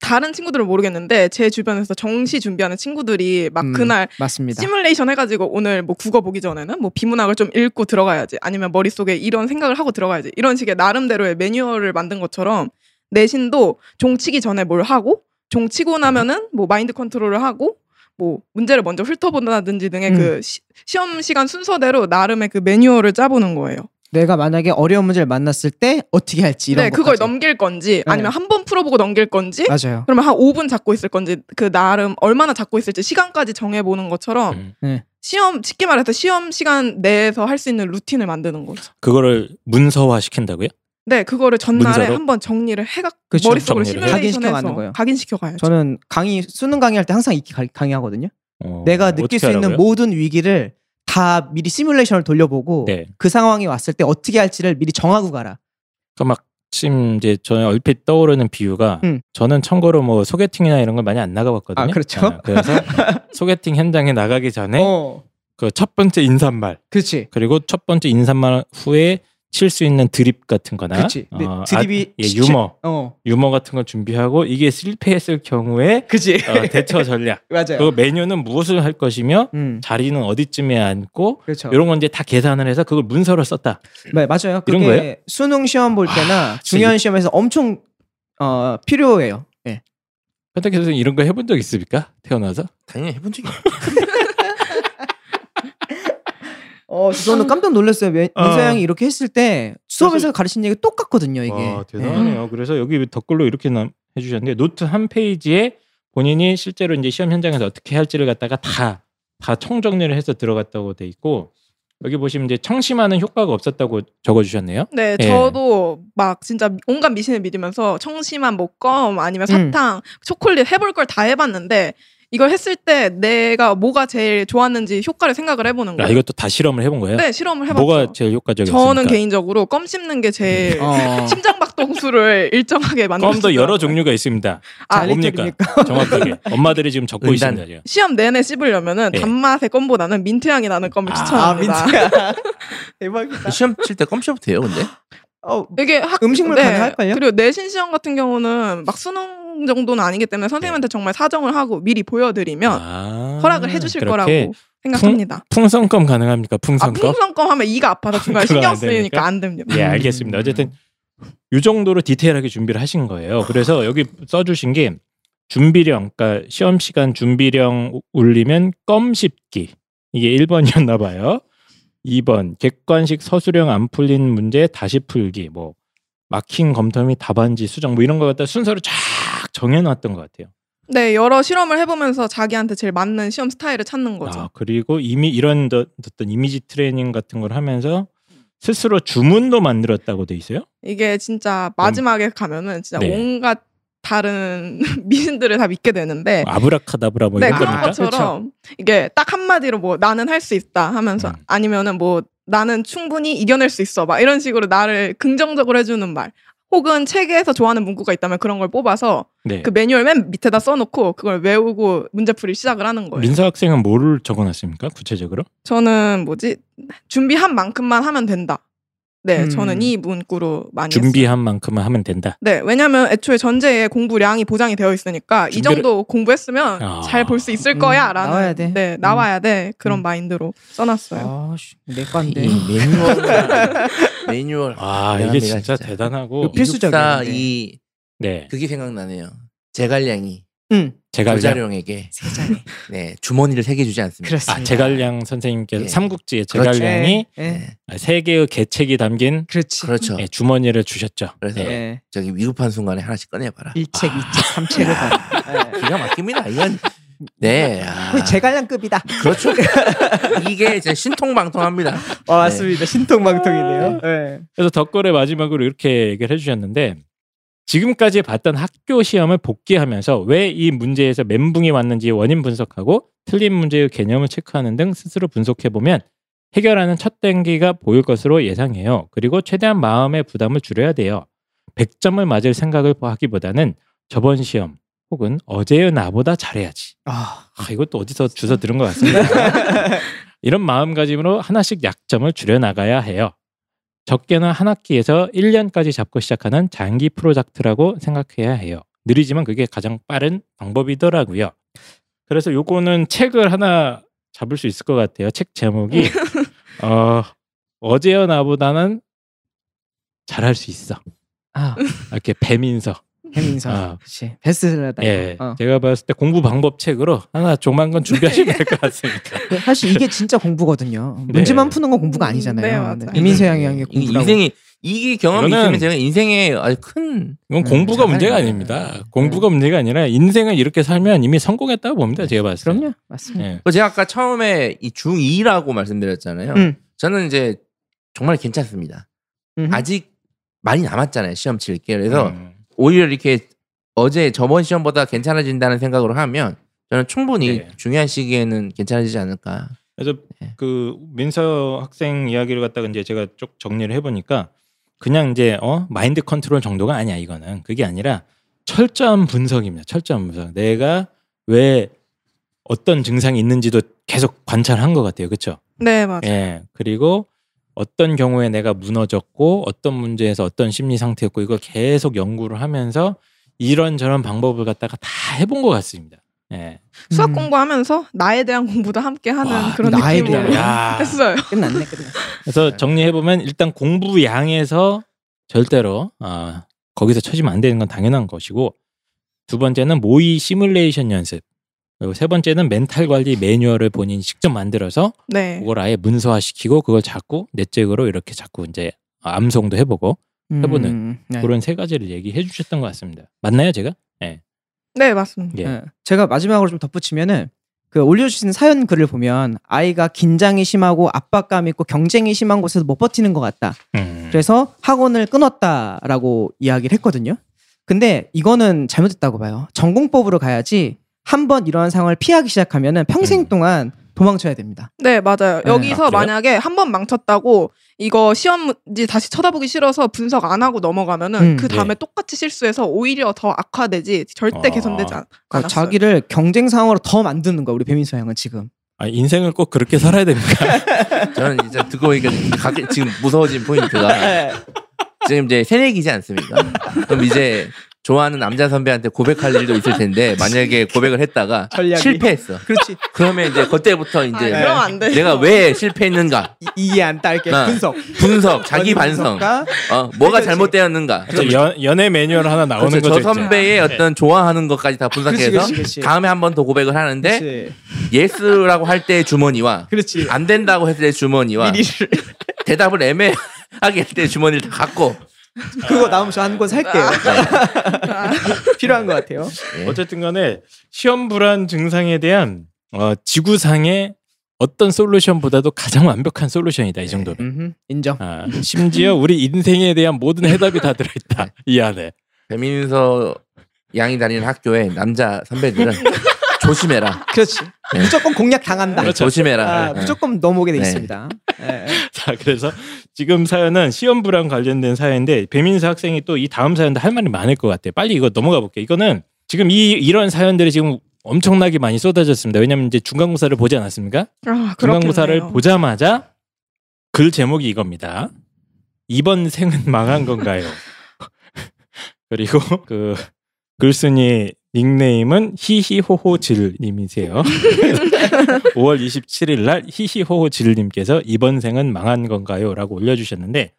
다른 친구들은 모르겠는데 제 주변에서 정시 준비하는 친구들이 막 음, 그날 맞습니다. 시뮬레이션 해가지고 오늘 뭐 국어 보기 전에는 뭐 비문학을 좀 읽고 들어가야지 아니면 머릿속에 이런 생각을 하고 들어가야지 이런 식의 나름대로의 매뉴얼을 만든 것처럼 내신도 종치기 전에 뭘 하고 종치고 나면은 뭐 마인드 컨트롤을 하고 뭐 문제를 먼저 훑어본다든지 등의 음. 그 시, 시험 시간 순서대로 나름의 그 매뉴얼을 짜보는 거예요. 내가 만약에 어려운 문제를 만났을 때 어떻게 할지 이런 네, 그걸 것까지. 넘길 건지 네. 아니면 한번 풀어보고 넘길 건지 맞아요. 그러면 한 5분 잡고 있을 건지 그 나름 얼마나 잡고 있을지 시간까지 정해보는 것처럼 음. 네. 시험 쉽게 말해서 시험 시간 내에서 할 수 있는 루틴을 만드는 거죠. 그거를 문서화 시킨다고요? 네, 그거를 전날에 문서로? 한번 정리를 해가 그쵸, 머릿속으로 정리를 각인시켜 가는 시뮬레이션해서 거예요. 각인시켜 가야죠. 저는 강의 수능 강의할 때 항상 이렇게 가- 강의하거든요. 어, 내가 느낄 어떻게 수 있는 하라고요? 모든 위기를 다 미리 시뮬레이션을 돌려보고 네. 그 상황이 왔을 때 어떻게 할지를 미리 정하고 가라. 그러니까 막 지금 이제 저는 얼핏 떠오르는 비유가 음. 저는 참고로 뭐 소개팅이나 이런 걸 많이 안 나가봤거든요. 아, 그렇죠. 아, 그래서 소개팅 현장에 나가기 전에 어, 그 첫 번째 인사말 그렇지. 그리고 첫 번째 인사말 후에 칠 수 있는 드립 같은 거나 그렇지. 네, 어, 드립이 아, 예, 유머 어, 유머 같은 거 준비하고 이게 실패했을 경우에 그지. 어, 대처 전략 맞아요. 그 메뉴는 무엇을 할 것이며 음, 자리는 어디쯤에 앉고 그렇죠. 이런 건 이제 다 계산을 해서 그걸 문서로 썼다. 네, 맞아요. 이런 거예요? 수능 시험 볼 때나 아, 중요한 시험에서 엄청 어, 필요해요. 예. 현탁 교수님 이런 거 해본 적 있습니까? 태어나서? 당연히 해본 적이 없어요. 어, 저는 깜짝 놀랐어요. 멘- 어. 민서 양이 이렇게 했을 때 수업에서 가르친 얘기 똑같거든요, 이게. 와, 대단하네요. 그래서 여기 댓글로 이렇게 남- 해주셨는데 노트 한 페이지에 본인이 실제로 이제 시험 현장에서 어떻게 할지를 갖다가 다 다 총정리를 해서 들어갔다고 돼 있고 여기 보시면 이제 청심하는 효과가 없었다고 적어주셨네요. 네, 예. 저도 막 진짜 온갖 미신을 믿으면서 청심한 뭐껌 아니면 음. 사탕, 초콜릿 해볼 걸 다 해봤는데 이걸 했을 때 내가 뭐가 제일 좋았는지 효과를 생각을 해보는 아, 거예요. 이것도 다 실험을 해본 거예요? 네, 실험을 해봤죠. 뭐가 제일 효과적이었습니까? 저는 개인적으로 껌 씹는 게 제일 어. 심장박동수를 일정하게 만들어. 껌도 여러 종류가 있습니다. 아, 자, 뭡니까? 정확하게 엄마들이 지금 적고. 있습니다. 지금. 시험 내내 씹으려면은 예. 단맛의 껌보다는 민트 향이 나는 껌을 아, 아, 추천합니다. 민트야. 대박이다. 시험 칠 때 껌 씹어도 돼요, 근데? 어, 이게 학, 음식물 가능할걸요? 그리고 내신 시험 같은 경우는 막 수능 정도는 아니기 때문에 선생님한테 정말 사정을 하고 미리 보여드리면 아, 허락을 해주실 거라고 생각합니다. 풍선껌 가능합니까? 아, 풍선껌? 풍선껌 하면 이가 아파서 중간에 신경? 쓰이니까 안 됩니다. 예, 알겠습니다. 어쨌든 이 정도로 디테일하게 준비를 하신 거예요. 그래서 여기 써주신 게 준비령, 그러니까 시험 시간 준비령 올리면 껌 씹기 이게 1번이었나 봐요. 2번 객관식 서술형 안 풀린 문제 다시 풀기 뭐 마킹 검토 및 답안지 수정 뭐 이런 거 갖다 순서를 쫙 정해놨던 것 같아요. 네, 여러 실험을 해보면서 자기한테 제일 맞는 시험 스타일을 찾는 거죠. 아, 그리고 이미 이런 더- 어떤 이미지 트레이닝 같은 걸 하면서 스스로 주문도 만들었다고 돼 있어요. 이게 진짜 마지막에 가면은 진짜 네. 온갖 다른 미신들을 다 믿게 되는데 아브라카다브라 뭐 네, 이런 그런 겁니까? 것처럼 이게 딱 한마디로 뭐 나는 할 수 있다 하면서 음. 아니면은 뭐 나는 충분히 이겨낼 수 있어 막 이런 식으로 나를 긍정적으로 해주는 말 혹은 책에서 좋아하는 문구가 있다면 그런 걸 뽑아서 네. 그 매뉴얼 맨 밑에다 써놓고 그걸 외우고 문제풀이 시작을 하는 거예요. 민서 학생은 뭐를 적어놨습니까? 구체적으로? 저는 뭐지 준비한 만큼만 하면 된다. 네, 음. 저는 이 문구로 많이 했어요. 준비한 만큼은 하면 된다. 네, 왜냐면 애초에 전제에 공부량이 보장이 되어 있으니까 이 준비를- 정도 공부했으면 아. 잘볼 수 있을 음, 거야라는 나와야 돼. 네, 나와야 돼. 그런 음. 마인드로 써놨어요. 아씨 내 건데. 이 매뉴얼 매뉴얼 아 이게 진짜, 진짜. 대단하고. 이육사 이네 그게 생각나네요. 제갈량이 응. 제갈량 조자룡에게 세상에. 네 주머니를 세 개 주지 않습니까? 그렇습니다. 아 제갈량 선생님께서 예. 삼국지의 그렇죠. 제갈량이 예, 예. 세 개의 계책이 담긴 그렇지. 그렇죠. 예, 주머니를 주셨죠. 그래서 예. 예. 저기 위급한 순간에 하나씩 꺼내봐라. 1책, 2책, 3책을 봐. 예. 기가 막힙니다. 이건 네. 아, 제갈량급이다. 그렇죠. 이게 이제 신통방통합니다. 어, 맞습니다. 신통방통이네요. 예. 그래서 덕글의 마지막으로 이렇게 얘기를 해주셨는데 지금까지 봤던 학교 시험을 복귀하면서 왜 이 문제에서 멘붕이 왔는지 원인 분석하고 틀린 문제의 개념을 체크하는 등 스스로 분석해 보면 해결하는 첫 단계가 보일 것으로 예상해요. 그리고 최대한 마음의 부담을 줄여야 돼요. 100점을 맞을 생각을 하기보다는 저번 시험 혹은 어제의 나보다 잘해야지. 아, 아, 이것도 어디서 주워 들은 것 같습니다. 이런 마음가짐으로 하나씩 약점을 줄여나가야 해요. 적게는 한 학기에서 1년까지 잡고 시작하는 장기 프로젝트라고 생각해야 해요. 느리지만 그게 가장 빠른 방법이더라고요. 그래서 요거는 책을 하나 잡을 수 있을 것 같아요. 책 제목이 어, 어제의 나보다는 잘할 수 있어. 아, 이렇게 배민서. 해민서. 아. 그렇지. 베스트셀러다. 예, 어. 제가 봤을 때 공부 방법 책으로 하나 조만간 준비하시면 될 것 같습니다. 사실 이게 진짜 공부거든요. 네. 문제만 푸는 건 공부가 아니잖아요. 네, 맞아요. 이민세 양이 양의 이- 공부라고. 인생이 이게 경험이 있으면 제가 인생에 아주 큰 이건 음, 공부가. 문제가 아닙니다. 공부가 문제가 아니라 인생을 이렇게 살면 이미 성공했다고 봅니다. 제가 봤을 때. 그럼요. 맞습니다. 예. 그 제가 아까 처음에 이 중2라고 말씀드렸잖아요. 음. 저는 이제 정말 괜찮습니다. 음. 아직 많이 남았잖아요. 시험 칠 게. 그래서 음. 오히려 이렇게 어제 저번 시험보다 괜찮아진다는 생각으로 하면 저는 충분히 네. 중요한 시기에는 괜찮아지지 않을까. 그래서 네. 그 민서 학생 이야기를 갖다가 이제 제가 쭉 정리를 해보니까 그냥 이제 어 마인드 컨트롤 정도가 아니야 이거는 그게 아니라 철저한 분석입니다. 철저한 분석. 내가 왜 어떤 증상이 있는지도 계속 관찰한 것 같아요. 그렇죠? 네, 맞아요. 예. 그리고 어떤 경우에 내가 무너졌고 어떤 문제에서 어떤 심리 상태였고 이걸 계속 연구를 하면서 이런저런 방법을 갖다가 다 해본 것 같습니다. 예. 수학 음. 공부하면서 나에 대한 공부도 함께 하는 와, 그런 나에 느낌으로 대한- 야. 했어요. 끝났네, 끝났어. 그래서 정리해 보면 일단 공부 양에서 절대로 아, 거기서 쳐지면 안 되는 건 당연한 것이고 두 번째는 모의 시뮬레이션 연습 그리고 세 번째는 멘탈 관리 매뉴얼을 본인이 직접 만들어서 네. 그걸 아예 문서화시키고 그걸 자꾸 넷째으로 이렇게 자꾸 이제 암송도 해보고 해보는 음, 네. 그런 세 가지를 얘기해 주셨던 것 같습니다. 맞나요, 제가? 예. 네, 맞습니다. 예. 예. 제가 마지막으로 좀 덧붙이면은 그 올려주신 사연 글을 보면 아이가 긴장이 심하고 압박감 있고 경쟁이 심한 곳에서 못 버티는 것 같다. 음. 그래서 학원을 끊었다라고 이야기를 했거든요. 근데 이거는 잘못됐다고 봐요. 전공법으로 가야지 한번 이러한 상황을 피하기 시작하면은 평생 음. 동안 도망쳐야 됩니다. 네, 맞아요. 네. 여기서 아? 만약에 한 번 망쳤다고 이거 시험 문제 다시 쳐다보기 싫어서 분석 안 하고 넘어가면은 음, 그 다음에 네. 똑같이 실수해서 오히려 더 악화되지 절대 아. 개선되지 않, 그러니까 않았어요. 자기를 경쟁 상황으로 더 만드는 거야 우리 배민서 양은 지금. 아, 인생을 꼭 그렇게 살아야 됩니까? 저는 이제 듣고 보니까 가- 지금 무서워진 포인트가 지금 이제 새내기지 않습니까? 그럼 이제 좋아하는 남자 선배한테 고백할 일도 있을 텐데 만약에 고백을 했다가 전략이. 실패했어. 그렇지. 그러면 이제 그때부터 아, 이제 그러면 안 돼. 내가 왜 실패했는가 이- 이해 안 딸게 아. 분석. 분석, 자기 반성, 어, 뭐가 그렇지. 잘못되었는가. 저 연, 연애 매뉴얼 하나 나오는 그렇죠. 거죠. 저. 선배의 어떤 좋아하는 것까지 다 분석해서 그렇지, 그렇지. 다음에 한 번 더 고백을 하는데. yes라고 할 때의 주머니와 그렇지. 안 된다고 했을 때 주머니와 대답을 애매하게 할때 주머니를 다 갖고 그거 나오면 저 한 권 살게요. 필요한 것 같아요. 예. 어쨌든 간에 시험 불안 증상에 대한 어, 지구상의 어떤 솔루션보다도 가장 완벽한 솔루션이다 이 정도는. 음흠, 인정. 아, 심지어 우리 인생에 대한 모든 해답이 다 들어있다 이 안에. 배민서 양이 다니는 학교에 남자 선배들은 조심해라. 그렇지. 무조건 공략 당한다. 그렇죠. 조심해라. 아, 네. 무조건 넘어오게 돼 네. 있습니다. 예. 자 그래서 지금 사연은 시험 불안 관련된 사연인데 배민서 학생이 또 이 다음 사연도 할 말이 많을 것 같아요. 빨리 이거 넘어가 볼게요. 이거는 지금 이 이런 사연들이 지금 엄청나게 많이 쏟아졌습니다. 왜냐하면 이제 중간고사를 보지 않았습니까? 아, 중간고사를. 보자마자 글 제목이 이겁니다. 이번 생은 망한 건가요? 그리고 그 글쓴이 닉네임은 히히호호질님이세요. 5월 27일 날 히히호호질님께서 이번 생은 망한 건가요?라고 올려주셨는데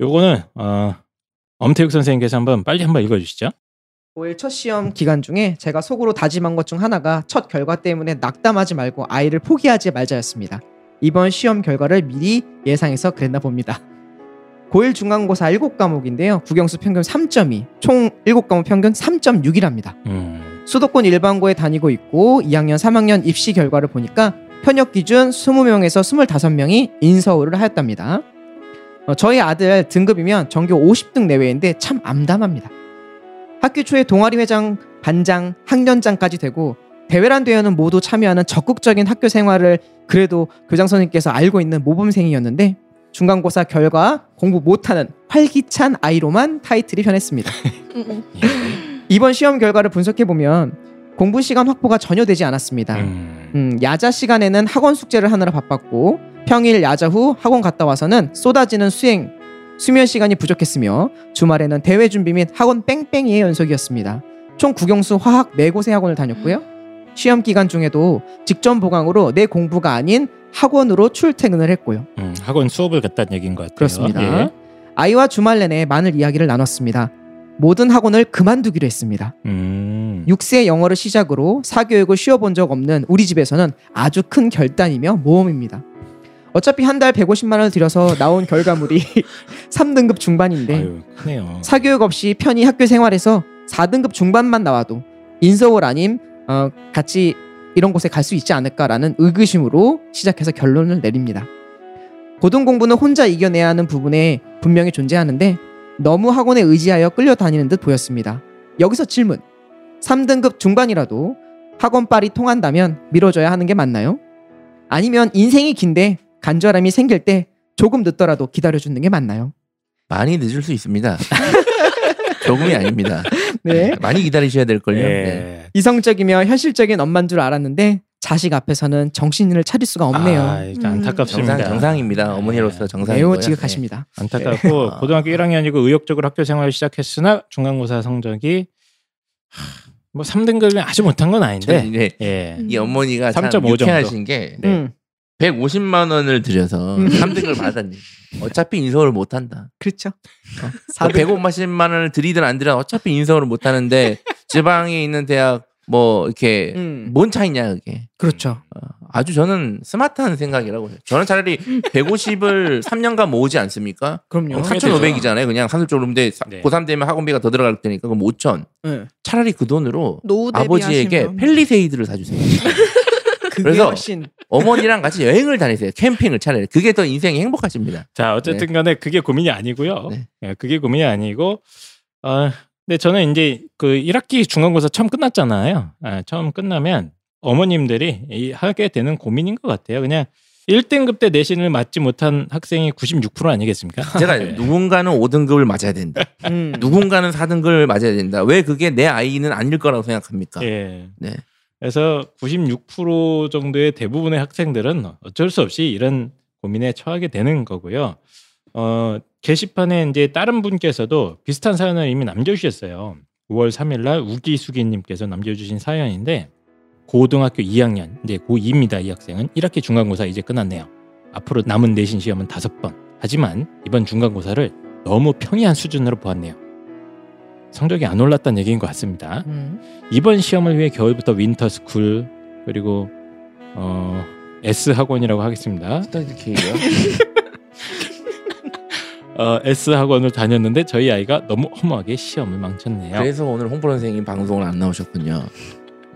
요거는 어, 엄태욱 선생님께서 한번 빨리 한번 읽어주시죠. 5일 첫 시험 기간 중에 제가 속으로 다짐한 것 중 하나가 첫 결과 때문에 낙담하지 말고 아이를 포기하지 말자였습니다. 이번 시험 결과를 미리 예상해서 그랬나 봅니다. 고1 중간고사 7과목인데요. 국영수 평균 3.2, 총 7과목 평균 3.6이랍니다. 음, 수도권 일반고에 다니고 있고 2학년, 3학년 입시 결과를 보니까 편역 기준 20명에서 25명이 인서울을 하였답니다. 어, 저희 아들 등급이면 전교 50등 내외인데 참 암담합니다. 학교 초에 동아리 회장, 반장, 학년장까지 되고 대회란 대회는 모두 참여하는 적극적인 학교 생활을 그래도 교장 선생님께서 알고 있는 모범생이었는데 중간고사 결과 공부 못하는 활기찬 아이로만 타이틀이 변했습니다. 음, 음. 예. 이번 시험 결과를 분석해 보면 공부 시간 확보가 전혀 되지 않았습니다. 음, 음, 야자 시간에는 학원 숙제를 하느라 바빴고 평일 야자 후 학원 갔다 와서는 쏟아지는 수행 수면 시간이 부족했으며 주말에는 대회 준비 및 학원 뺑뺑이의 연속이었습니다. 총 국영수 화학 네 곳의 학원을 다녔고요. 시험 기간 중에도 직전 보강으로 내 공부가 아닌 학원으로 출퇴근을 했고요. 음, 학원 수업을 갔다는 얘기인 것 같아요. 그렇습니다. 예. 아이와 주말 내내 많은 이야기를 나눴습니다. 모든 학원을 그만두기로 했습니다. 음, 6세 영어를 시작으로 사교육을 쉬어본 적 없는 우리 집에서는 아주 큰 결단이며 모험입니다. 어차피 한 달 150만 원을 들여서 나온 결과물이 3등급 중반인데 아유. 사교육 없이 편히 학교 생활에서 4등급 중반만 나와도 인서울 아님 어, 같이 이런 곳에 갈 수 있지 않을까라는 의구심으로 시작해서 결론을 내립니다. 고등 공부는 혼자 이겨내야 하는 부분에 분명히 존재하는데 너무 학원에 의지하여 끌려다니는 듯 보였습니다. 여기서 질문. 3등급 중반이라도 학원빨이 통한다면 미뤄줘야 하는 게 맞나요? 아니면 인생이 긴데 간절함이 생길 때 조금 늦더라도 기다려주는 게 맞나요? 많이 늦을 수 있습니다. 조금이 아닙니다. 네. 많이 기다리셔야 될걸요. 예. 네. 이성적이며 현실적인 엄마인 줄 알았는데 자식 앞에서는 정신을 차릴 수가 없네요. 아, 이거 안타깝습니다. 정상, 정상 입니다. 어머니로서 정상이고요. 매우 지극하십니다. 안타깝고 네. 고등학교 1학년이고 의욕적으로 학교 생활을 시작했으나 중간고사 성적이 하, 뭐 3등급이 아주 못한 건 아닌데 이제 예. 이 어머니가 참3.5 정도. 유쾌하신 게 네. 음, 150만 원을 들여서 음. 3등을 받았니? 어차피 인서울을 못 한다. 그렇죠. 뭐 150만 원을 들이든 안 들이든 어차피 인서울을 못 하는데 지방에 있는 대학 뭐 이렇게 음, 뭔 차이냐 그게. 그렇죠. 어, 아주 저는 스마트한 생각이라고 해요. 저는 차라리 150을 3년간 모으지 않습니까? 그럼요. 어, 꽤 4,500이잖아요. 그냥 산술적으로 근데 네. 고3 되면 학원비가 더 들어갈 테니까 그럼 5천. 네. 차라리 그 돈으로 아버지에게. 펠리세이드를 사주세요. 그래서 훨씬 어머니랑 같이 여행을 다니세요. 캠핑을 차라리. 그게 더 인생이 행복하십니다. 자 어쨌든 간에 그게 고민이 아니고요. 네. 예, 그게 고민이 아니고 어, 근데 저는 이제 그 1학기 중간고사 처음 끝났잖아요. 아, 처음 끝나면 어머님들이 이 하게 되는 고민인 것 같아요. 그냥 1등급 때 내신을 맞지 못한 학생이 96% 아니겠습니까? 제가 네. 누군가는 5등급을 맞아야 된다. 음, 누군가는 4등급을 맞아야 된다. 왜 그게 내 아이는 아닐 거라고 생각합니까? 예. 네. 그래서 96% 정도의 대부분의 학생들은 어쩔 수 없이 이런 고민에 처하게 되는 거고요. 어, 게시판에 이제 다른 분께서도 비슷한 사연을 이미 남겨주셨어요. 5월 3일 날 우기수기님께서 남겨주신 사연인데 고등학교 2학년 이제 고2입니다. 이 학생은 1학기 중간고사 이제 끝났네요. 앞으로 남은 내신 시험은 다섯 번. 하지만 이번 중간고사를 너무 평이한 수준으로 보았네요. 성적이 안 올랐다는 얘기인 것 같습니다. 음. 이번 시험을 위해 겨울부터 winter school 그리고 어, S 학원이라고 하겠습니다. 스터디 케이요. 어, S 학원을 다녔는데 저희 아이가 너무 허무하게 시험을 망쳤네요. 그래서 오늘 홍프로 선생님 방송을 안 나오셨군요.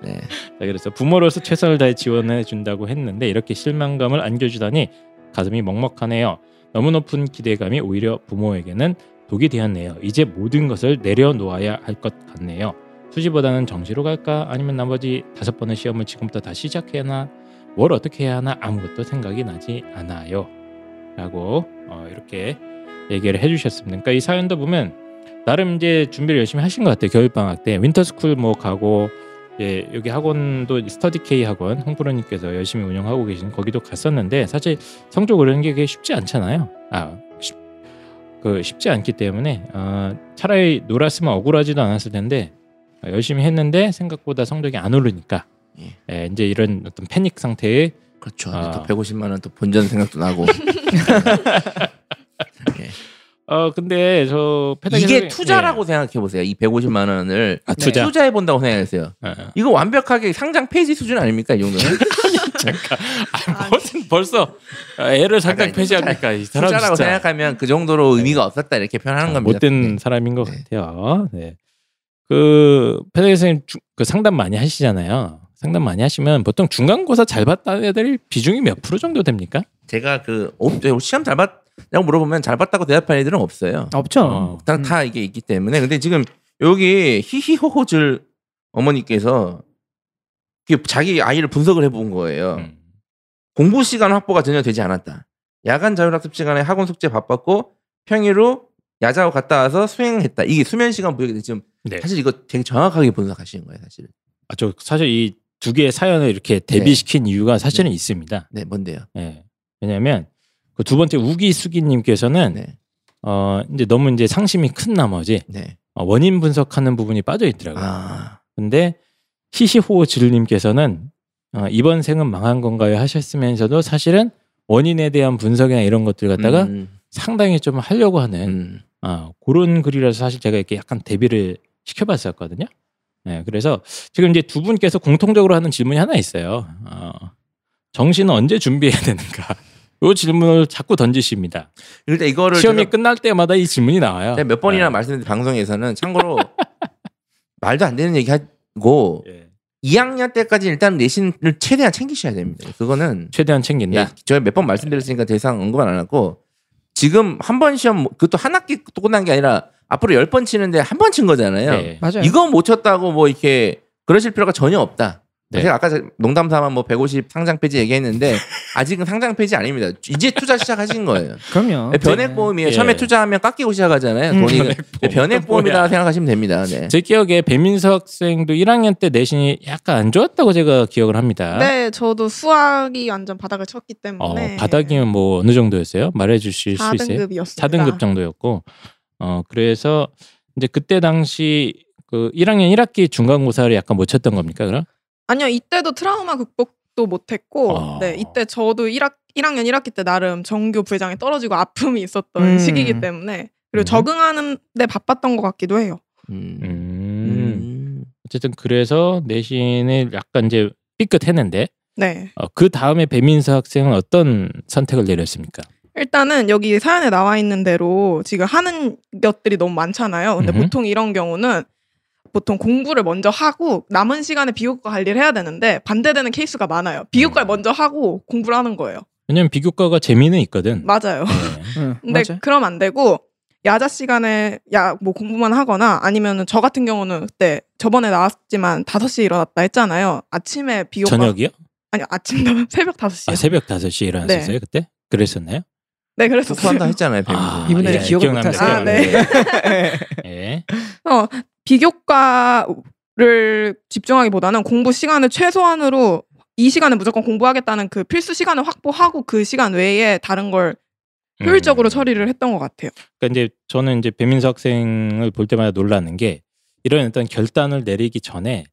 네. 자, 그래서 부모로서 최선을 다해 지원해 준다고 했는데 이렇게 실망감을 안겨주다니 가슴이 먹먹하네요. 너무 높은 기대감이 오히려 부모에게는 독이 되었네요. 이제 모든 것을 내려놓아야 할 것 같네요. 수시보다는 정시로 갈까 아니면 나머지 다섯 번의 시험을 지금부터 다 시작해야 하나 뭘 어떻게 해야 하나 아무것도 생각이 나지 않아요. 라고 어, 이렇게 얘기를 해주셨습니다. 그러니까 이 사연도 보면 나름 이제 준비를 열심히 하신 것 같아요. 겨울 방학 때 winter school 뭐 가고 예, 여기 학원도 스터디 K 학원 홍프로님께서 열심히 운영하고 계신 거기도 갔었는데 사실 성적 오르는 게 그게 쉽지 않잖아요. 아, 쉽- 그 쉽지 않기 때문에 어, 차라리 놀았으면 억울하지도 않았을 텐데 어, 열심히 했는데 생각보다 성적이 안 오르니까 예. 예, 이제 이런 어떤 패닉 상태에 그렇죠. 아. 또 150만 원 또 본전 생각도 나고. 어 근데 저 이게 투자라고 생각해 보세요. 이 150만 원을 아, 투자. 투자해 본다고 생각했어요. 예. 어, 이거 완벽하게 상장 폐지 수준 아닙니까 이 정도는? 잠깐 아, 무슨 벌써 애를 아니, 폐지합니까 이 사람 투자라고 진짜 생각하면 그 정도로 의미가 없었다 이렇게 표현하는 아, 겁니다. 못된 네. 사람인 것 네. 같아요. 네. 그 페달 선생님 주- 그 상담 많이 하시잖아요. 상담 많이 하시면 보통 중간고사 잘 봤다 애들 비중이 몇 프로 정도 됩니까? 제가 그 어, 저 시험 잘 봤 냐고 물어보면 잘 봤다고 대답하는 애들은 없어요. 없죠. 어. 다, 음. 다 이게 있기 때문에 근데 지금 여기 히히호호즐 어머니께서 이게 자기 아이를 분석을 해본 거예요. 음. 공부 시간 확보가 전혀 되지 않았다. 야간 자율학습 시간에 학원 숙제 바빴고 평일로 야자고 갔다 와서 수행했다. 이게 수면 시간 부족이 지금 네. 사실 이거 되게 정확하게 분석하시는 거예요, 사실. 아, 저 사실 이 두 개의 사연을 이렇게 대비시킨 이유가 사실은 있습니다. 네, 뭔데요? 예. 왜냐하면 그 두 번째 우기수기님께서는 네, 어 이제 너무 이제 상심이 큰 나머지 네. 어, 원인 분석하는 부분이 빠져 있더라고요. 아, 근데 히시호질님께서는 어, 이번 생은 망한 건가요 하셨으면서도 사실은 원인에 대한 분석이나 이런 것들 갖다가 음, 상당히 좀 하려고 하는 음. 어, 그런 글이라서 사실 제가 이렇게 약간 대비를 시켜봤었거든요. 네, 그래서 지금 이제 두 분께서 공통적으로 하는 질문이 하나 있어요. 어, 정시는 언제 준비해야 되는가? 이 질문을 자꾸 던지십니다. 일단 이거를 시험이 제가 끝날 때마다 이 질문이 나와요. 제가 몇 번이나 네. 말씀드린 방송에서는 참고로 말도 안 되는 얘기 하고 예. 2학년 때까지 일단 내신을 최대한 챙기셔야 됩니다. 그거는 최대한 챙긴다. 예, 저희 몇번 말씀드렸으니까 더 이상 언급은 안 하고 지금 한 번 시험 그것도 한 학기 또 끝난 게 아니라 앞으로 열 번 치는데 한 번 친 거잖아요. 네. 맞아요. 이거 못 쳤다고 뭐 이렇게 그러실 필요가 전혀 없다. 네. 제가 아까 농담 삼아 뭐 150 상장 폐지 얘기했는데 아직은 상장 폐지 아닙니다. 이제 투자 시작하신 거예요. 그럼요. 변액 보험이에요. 예. 처음에 투자하면 깎이고 시작하잖아요. 음. 돈이 변액보험. 변액 보험이라 생각하시면 됩니다. 네. 제 기억에 배민서 학생도 1학년 때 내신이 약간 안 좋았다고 제가 기억을 합니다. 네, 저도 수학이 완전 바닥을 쳤기 어, 때문에 바닥이면 뭐 어느 정도였어요? 말해 주실 수 있어요? 4등급이었습니다. 4등급 정도였고 어 그래서 이제 그때 당시 그 1학년 1학기 중간고사를 약간 못 쳤던 겁니까 그럼? 아니요, 이때도 트라우마 극복도 못했고, 어. 네, 이때 저도 1학 1학년 1학기 때 나름 정규 부회장에 떨어지고 아픔이 있었던 음. 시기이기 때문에 그리고 음. 적응하는 데 바빴던 것 같기도 해요. 음. 음. 음. 어쨌든 그래서 내신을 약간 이제 삐끗했는데 네. 어, 그 다음에 배민서 학생은 어떤 선택을 내렸습니까? 일단은 여기 사연에 나와 있는 대로 지금 하는 것들이 너무 많잖아요. 근데 음흠. 보통 이런 경우는 보통 공부를 먼저 하고 남은 시간에 비교과 관리를 해야 되는데 반대되는 케이스가 많아요. 비교과를 먼저 하고 공부를 하는 거예요. 왜냐면 비교과가 재미는 있거든. 맞아요. 네. 응, 근데 맞아요. 그럼 안 되고 야자 시간에 야 뭐 공부만 하거나 아니면은 저 같은 경우는 그때 저번에 나왔지만 5시에 일어났다 했잖아요. 아침에 비교과 저녁이요? 아니 아침 새벽 5시요. 아, 새벽 5시에 일어났었어요 그때? 그랬었나요? 네, 그랬었어요. 토크한다 했잖아요. 배민서. 아, 이분들이 예, 기억을 기억납니다. 못하세요. 아, 네. 예. 어, 비교과를 집중하기보다는 공부 시간을 최소한으로 이 시간에 무조건 공부하겠다는 그 필수 시간을 확보하고 그 시간 외에 다른 걸 효율적으로 음. 처리를 했던 것 같아요. 그러니까 이제 저는 이제 배민서 학생을 볼 때마다 놀라는 게 이런 어떤 결단을 내리기 전에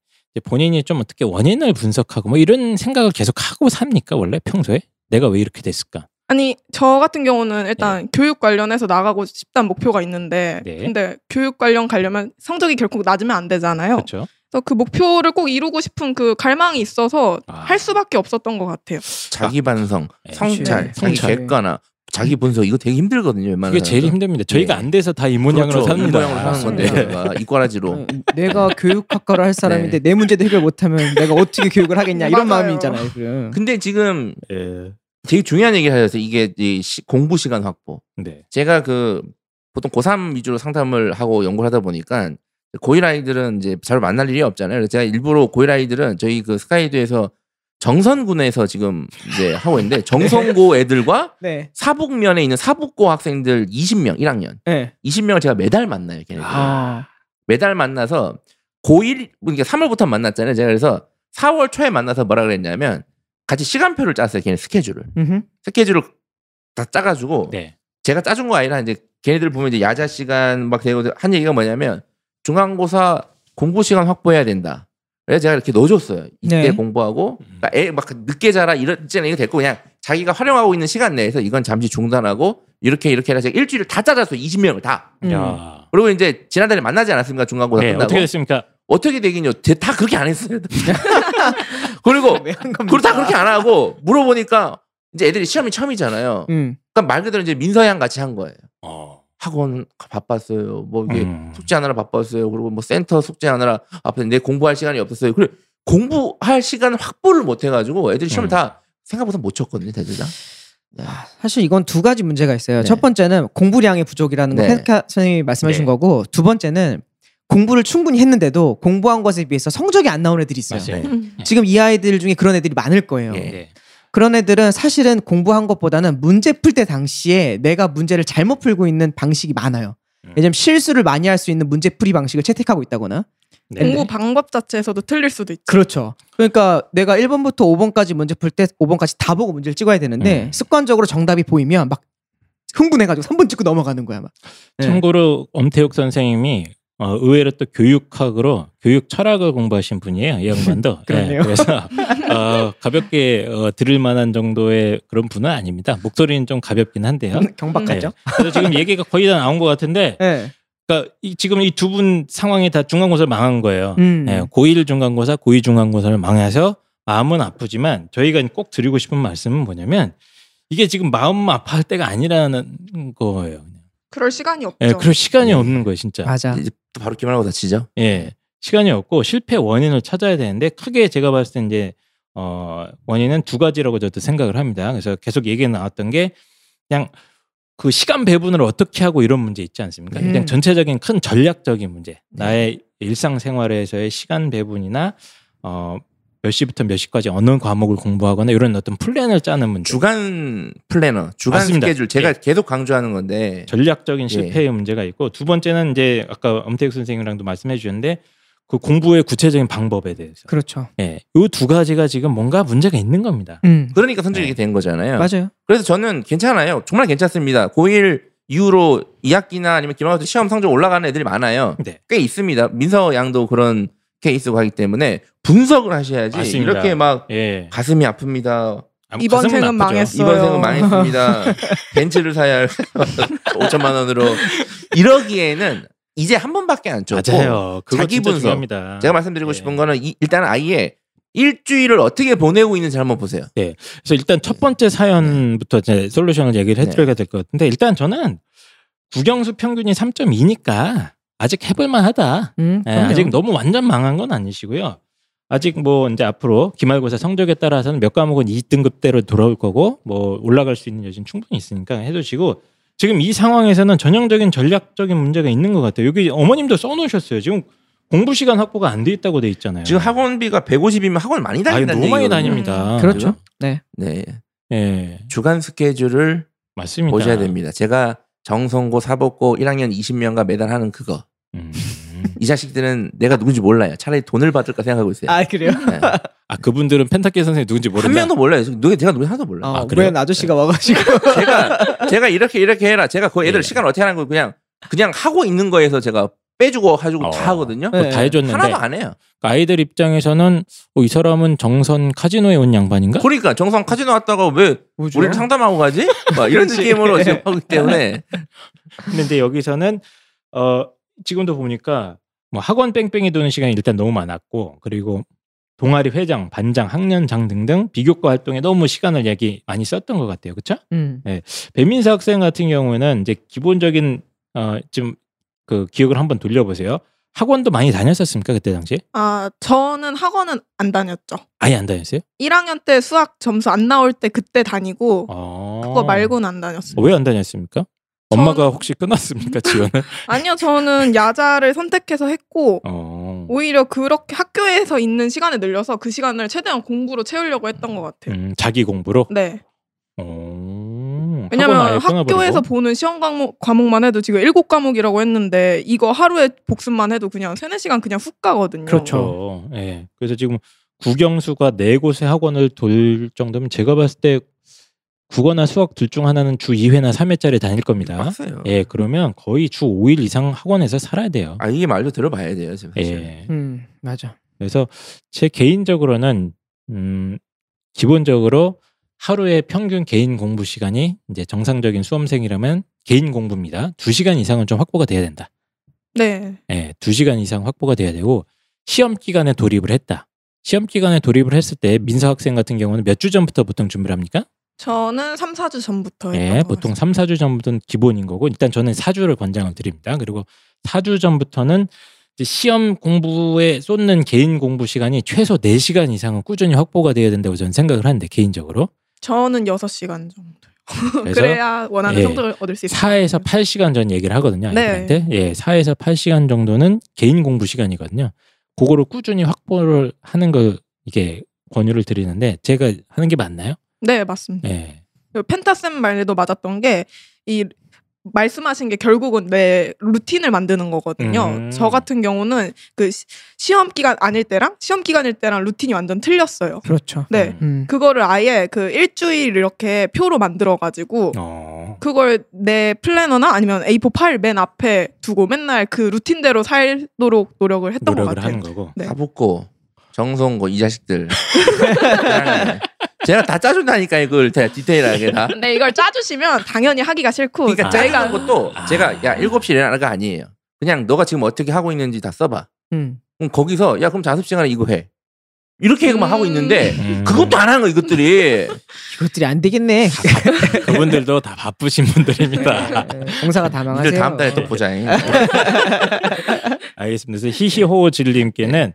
본인이 좀 어떻게 원인을 분석하고 뭐 이런 생각을 계속 하고 삽니까 원래 평소에 내가 왜 이렇게 됐을까? 아니 저 같은 경우는 일단 교육 관련해서 나가고 싶다는 목표가 있는데 네. 근데 교육 관련 가려면 성적이 결코 낮으면 안 되잖아요. 그렇죠? 그래서 그 목표를 꼭 이루고 싶은 그 갈망이 있어서 아. 할 수밖에 없었던 것 같아요. 자기 반성, 네. 성찰, 그치. 자기 성찰. 객관화, 자기 분석 이거 되게 힘들거든요. 웬만한 그게 제일 사람들은. 힘듭니다. 저희가 네. 안 돼서 다 이 모양으로 그렇죠. 삽니다. 이 모양으로 사는 건데 맞습니다. 내가 이과라지로. 어, 내가 교육학과를 할 사람인데 네. 내 문제도 해결 못하면 내가 어떻게 교육을 하겠냐 이런. 마음이잖아요. 그럼. 근데 지금 예. 되게 중요한 얘기를 하셨어요. 이게 이 시- 공부 시간 확보. 네. 제가 그 보통 고3 위주로 상담을 하고 연구를 하다 보니까 고1 아이들은 이제 잘 만날 일이 없잖아요. 제가 일부러 고1 아이들은 저희 그 스카이드에서 정선군에서 지금 이제 하고 있는데 정선고 애들과 네. 사북면에 있는 사북고 학생들 20명 1학년 네. 20명을 제가 매달 만나요. 걔네들. 아. 매달 만나서 고1 그러니까 3월부터 만났잖아요. 제가 그래서 4월 초에 만나서 뭐라 그랬냐면 같이 시간표를 짰어요. 걔네 스케줄을. 음흠. 스케줄을 다 짜가지고 네. 제가 짜준 거 아니라 이제 걔네들 보면 이제 야자 시간 막 되고 한 얘기가 뭐냐면 중간고사 공부 시간 확보해야 된다. 그래서 제가 이렇게 넣어줬어요. 이때 네. 공부하고 그러니까 애막 늦게 자라 이런 이제는 이거 됐고 그냥 자기가 활용하고 있는 시간 내에서 이건 잠시 중단하고 이렇게 이렇게 해서 제가 일주일을 다 짜놨어요. 20명을 다. 음. 야. 그리고 이제 지난달에 만나지 않았습니까 중간고사 네, 끝나고 어떻게 됐습니까? 어떻게 되긴요. 제- 다 그렇게 안 했어요. 그리고 왜한 겁니까? 그걸 다 그렇게 안 하고 물어보니까 이제 애들이 시험이 처음이잖아요. 음. 그러니까 말 그대로 이제 민서양 같이 한 거예요. 어. 학원 바빴어요. 뭐 이게 음. 숙제 하느라 바빴어요. 그리고 뭐 센터 숙제 하느라 앞에 내 공부할 시간이 없었어요. 그래 공부할 시간 확보를 못 해가지고 애들이 시험을 음. 다 생각보다 못 쳤거든요. 다. 네. 사실 이건 두 가지 문제가 있어요. 네. 첫 번째는 공부량의 부족이라는 거 네. 선생님이 말씀해 주신 네. 거고 두 번째는 공부를 충분히 했는데도 공부한 것에 비해서 성적이 안 나온 애들이 있어요. 맞아요. 네. 음. 지금 이 아이들 중에 그런 애들이 많을 거예요. 예. 네. 그런 애들은 사실은 공부한 것보다는 문제 풀 때 당시에 내가 문제를 잘못 풀고 있는 방식이 많아요. 음. 왜냐면 실수를 많이 할 수 있는 문제 풀이 방식을 채택하고 있다거나. 네. 공부 방법 자체에서도 틀릴 수도 있죠. 그렇죠. 그러니까 내가 1번부터 5번까지 문제 풀 때 5번까지 다 보고 문제를 찍어야 되는데 음. 습관적으로 정답이 보이면 막 흥분해가지고 3번 찍고 넘어가는 거야. 막. 네. 참고로 엄태욱 선생님이 어, 의외로 또 교육학으로 교육 철학을 공부하신 분이에요. 이 양반도. 예, 그래서 어, 가볍게 어, 들을 만한 정도의 그런 분은 아닙니다. 목소리는 좀 가볍긴 한데요. 경박하죠. 네. 그래서 지금 얘기가 거의 다 나온 것 같은데, 네. 그러니까 이- 지금 이 두 분 상황이 다 중간고사를 망한 거예요. 음. 예, 고1 중간고사, 고2 중간고사를 망해서 마음은 아프지만 저희가 꼭 드리고 싶은 말씀은 뭐냐면 이게 지금 마음 아파할 때가 아니라는 거예요. 그럴 시간이 없죠. 예, 그럴 시간이 네. 없는 거예요, 진짜. 맞아. 이제 또 바로 기말하고 다치죠. 예. 시간이 없고 실패 원인을 찾아야 되는데 크게 제가 봤을 때 이제 어 원인은 두 가지라고 저도 생각을 합니다. 그래서 계속 얘기가 나왔던 게 그냥 그 시간 배분을 어떻게 하고 이런 문제 있지 않습니까? 음. 그냥 전체적인 큰 전략적인 문제. 나의 일상생활에서의 시간 배분이나 어 몇 시부터 몇 시까지 어느 과목을 공부하거나 이런 어떤 플랜을 짜는 문제. 주간 플래너, 주간 맞습니다. 스케줄 제가 예. 계속 강조하는 건데 전략적인 예. 실패의 문제가 있고 두 번째는 이제 아까 엄태욱 선생님이랑도 말씀해 주셨는데 그 공부의 구체적인 방법에 대해서 그렇죠. 예, 이 두 가지가 지금 뭔가 문제가 있는 겁니다. 음. 그러니까 네. 이렇게 된 거잖아요. 맞아요. 그래서 저는 괜찮아요. 정말 괜찮습니다. 고1 이후로 2학기나 아니면 기말고사 시험 성적 올라가는 애들이 많아요. 네. 꽤 있습니다. 민서 양도 그런 케이스고 하기 때문에 분석을 하셔야지 맞습니다. 이렇게 막 예. 가슴이 아픕니다. 아, 이번 생은 아프죠. 망했어. 이번 생은 망했습니다. 벤츠를 사야 할 5천만 원으로 이러기에는 이제 한 번밖에 안 줬고 맞아요. 그거 자기 진짜 분석. 중요합니다. 제가 말씀드리고 예. 싶은 거는 이- 일단 아예 일주일을 어떻게 보내고 있는지 한번 보세요. 그래서 일단 첫 번째 사연부터 이제 솔루션을 얘기를 네. 해드려야 될 것 같은데 일단 저는 국영수 평균이 3.2니까 아직 해볼만 하다. 음, 예. 아직 너무 완전 망한 건 아니시고요. 아직 뭐 이제 앞으로 기말고사 성적에 따라서는 몇 과목은 2등급대로 돌아올 거고 뭐 올라갈 수 있는 여지는 충분히 있으니까 해두시고 지금 이 상황에서는 전형적인 전략적인 문제가 있는 것 같아요. 여기 어머님도 써놓으셨어요. 지금 공부 시간 확보가 안 돼 있다고 돼 있잖아요. 지금 학원비가 150이면 학원 많이 아유, 다닌다는 너무 많이. 다닙니다. 그렇죠. 네. 네. 예, 주간 스케줄을 맞습니다. 보셔야 됩니다. 제가 정성고 사법고 1학년 20명과 매달 하는 그거. 음. 이 자식들은 내가 누군지 몰라요. 차라리 돈을 받을까 생각하고 있어요. 아 그래요? 네. 아 그분들은 펜타키 선생님 누군지 모른다. 한 명도 몰라요. 누가 제가 누군지 하나도 몰라요. 어, 아, 그래요? 웬 아저씨가 와가지고 제가 제가 이렇게 이렇게 해라. 제가 그 애들 예. 시간 어떻게 하는 거 그냥 그냥 하고 있는 거에서 제가 빼주고 해주고 어. 다 하거든요. 네. 다 해줬는데 하나도 안 해요. 아이들 입장에서는 어, 이 사람은 정선 카지노에 온 양반인가? 그러니까 정성 카지노 왔다가 왜 뭐죠? 우리를 상담하고 가지? 막 이런. 느낌으로 지금 하기 때문에 근데 여기서는 어 지금도 보니까 뭐 학원 뺑뺑이 도는 시간이 일단 너무 많았고 그리고 동아리 회장, 반장, 학년장 등등 비교과 활동에 너무 시간을 얘기 많이 썼던 것 같아요. 그렇죠? 음. 배민사 학생 같은 경우에는 이제 기본적인 어좀 그 기억을 한번 돌려보세요. 학원도 많이 다녔었습니까 그때 당시에? 아 저는 학원은 안 다녔죠. 아예 안 다녔어요? 1학년 때 수학 점수 안 나올 때 그때 다니고 어... 그거 말고는 안 다녔어요. 왜 안 다녔습니까? 엄마가 혹시 끊었습니까 지원을? 아니요, 저는 야자를 선택해서 했고 어. 오히려 그렇게 학교에서 있는 시간을 늘려서 그 시간을 최대한 공부로 채우려고 했던 것 같아요. 음, 자기 공부로. 네. 어. 왜냐면? 학교에서 보는 시험 과목, 과목만 해도 지금 일곱 과목이라고 했는데 이거 하루에 복습만 해도 그냥 세네 시간 그냥 훅 가거든요. 그렇죠. 예. 그래서 지금 국영수가 네 곳의 학원을 돌 정도면 제가 봤을 때 국어나 수학 둘 중 하나는 주 2회나 3회짜리 다닐 겁니다. 빡세요. 예, 그러면 거의 주 5일 이상 학원에서 살아야 돼요. 아 이게 말도 들어봐야 돼요, 지금. 예. 음 맞아. 그래서 제 개인적으로는 음 기본적으로 하루에 평균 개인 공부 시간이 이제 정상적인 수험생이라면 개인 공부입니다. 2시간 이상은 좀 확보가 돼야 된다. 네. 예, 2시간 이상 확보가 돼야 되고 시험 기간에 돌입을 했다. 시험 기간에 돌입을 했을 때 민서 학생 같은 경우는 몇 주 전부터 보통 준비를 합니까? 저는 3, 4주 전부터 것 보통 같습니다. 3, 4주 전부터는 기본인 거고 일단 저는 4주를 권장을 드립니다. 그리고 4주 전부터는 시험 공부에 쏟는 개인 공부 시간이 최소 4시간 이상은 꾸준히 확보가 돼야 된다고 저는 생각을 하는데 개인적으로 저는 6시간 정도. 그래야 원하는 예, 성적을 얻을 수 있어요. 4에서 8시간 전 얘기를 하거든요. 네. 아이들한테. 예, 4에서 8시간 정도는 개인 공부 시간이거든요. 그거를 꾸준히 확보를 하는 걸 이게 권유를 드리는데 제가 하는 게 맞나요? 네, 맞습니다. 예. 그 펜타쌤 말도 맞았던 게 이 말씀하신 게 결국은 내 루틴을 만드는 거거든요. 음. 저 같은 경우는 그 시- 시험 기간 아닐 때랑 시험 기간일 때랑 루틴이 완전 틀렸어요. 그렇죠. 네. 음. 그거를 아예 그 일주일 이렇게 표로 만들어 가지고 어. 그걸 내 플래너나 아니면 A4 파일 맨 앞에 두고 맨날 그 루틴대로 살도록 노력을 했던 것 노력을 같아요. 하는 거고. 네. 사붙고 정성고 이 자식들. 제가 다 짜준다니까 이걸 다 디테일하게 다. 근데 이걸 짜주시면 당연히 하기가 싫고 그러니까 짜는 것도 제가 야 7시에 일어나는 거 아니에요. 그냥 너가 지금 어떻게 하고 있는지 다 써봐. 음. 그럼 거기서 야 그럼 자습 시간에 이거 해. 이렇게만 음. 하고 있는데 음. 그것도 안 하는 거 이것들이. 이것들이 안 되겠네. 그분들도 다 바쁘신 분들입니다. 네, 공사가 다 망하세요. 다음 달에 또 네. 보자. 알겠습니다. 그래서 히히호호질님께는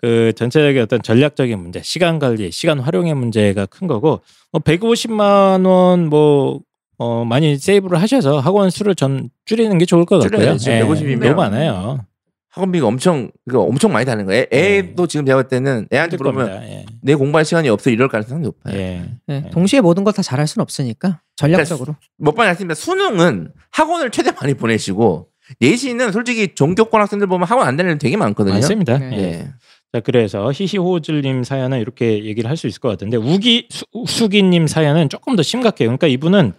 그 전체적인 어떤 전략적인 문제, 시간 관리, 시간 활용의 문제가 큰 거고 뭐 150만 원뭐 어, 많이 세이브를 하셔서 학원 수를 전 줄이는 게 좋을 것 같고요. 줄여야지. 지금 150 이면. 너무 많아요. 학원비가 엄청 이거 엄청 많이 다는 거예요. 애, 애도 지금 제가 볼 때는 애한테 물으면 겁니다. 예. 내 공부할 시간이 없어 이럴 가능성이 높아요. 예. 네, 동시에 모든 걸 다 잘할 수는 없으니까 전략적으로. 몇 번이 말씀드립니다. 수능은 학원을 최대 많이 보내시고 내신은 솔직히 종교권 학생들 보면 학원 안 다니는 되게 많거든요. 맞습니다. 네. 예. 예. 자 그래서 히히호질님 사연은 이렇게 얘기를 할 수 있을 것 같은데 우기 수, 수기님 사연은 조금 더 심각해요. 그러니까 이분은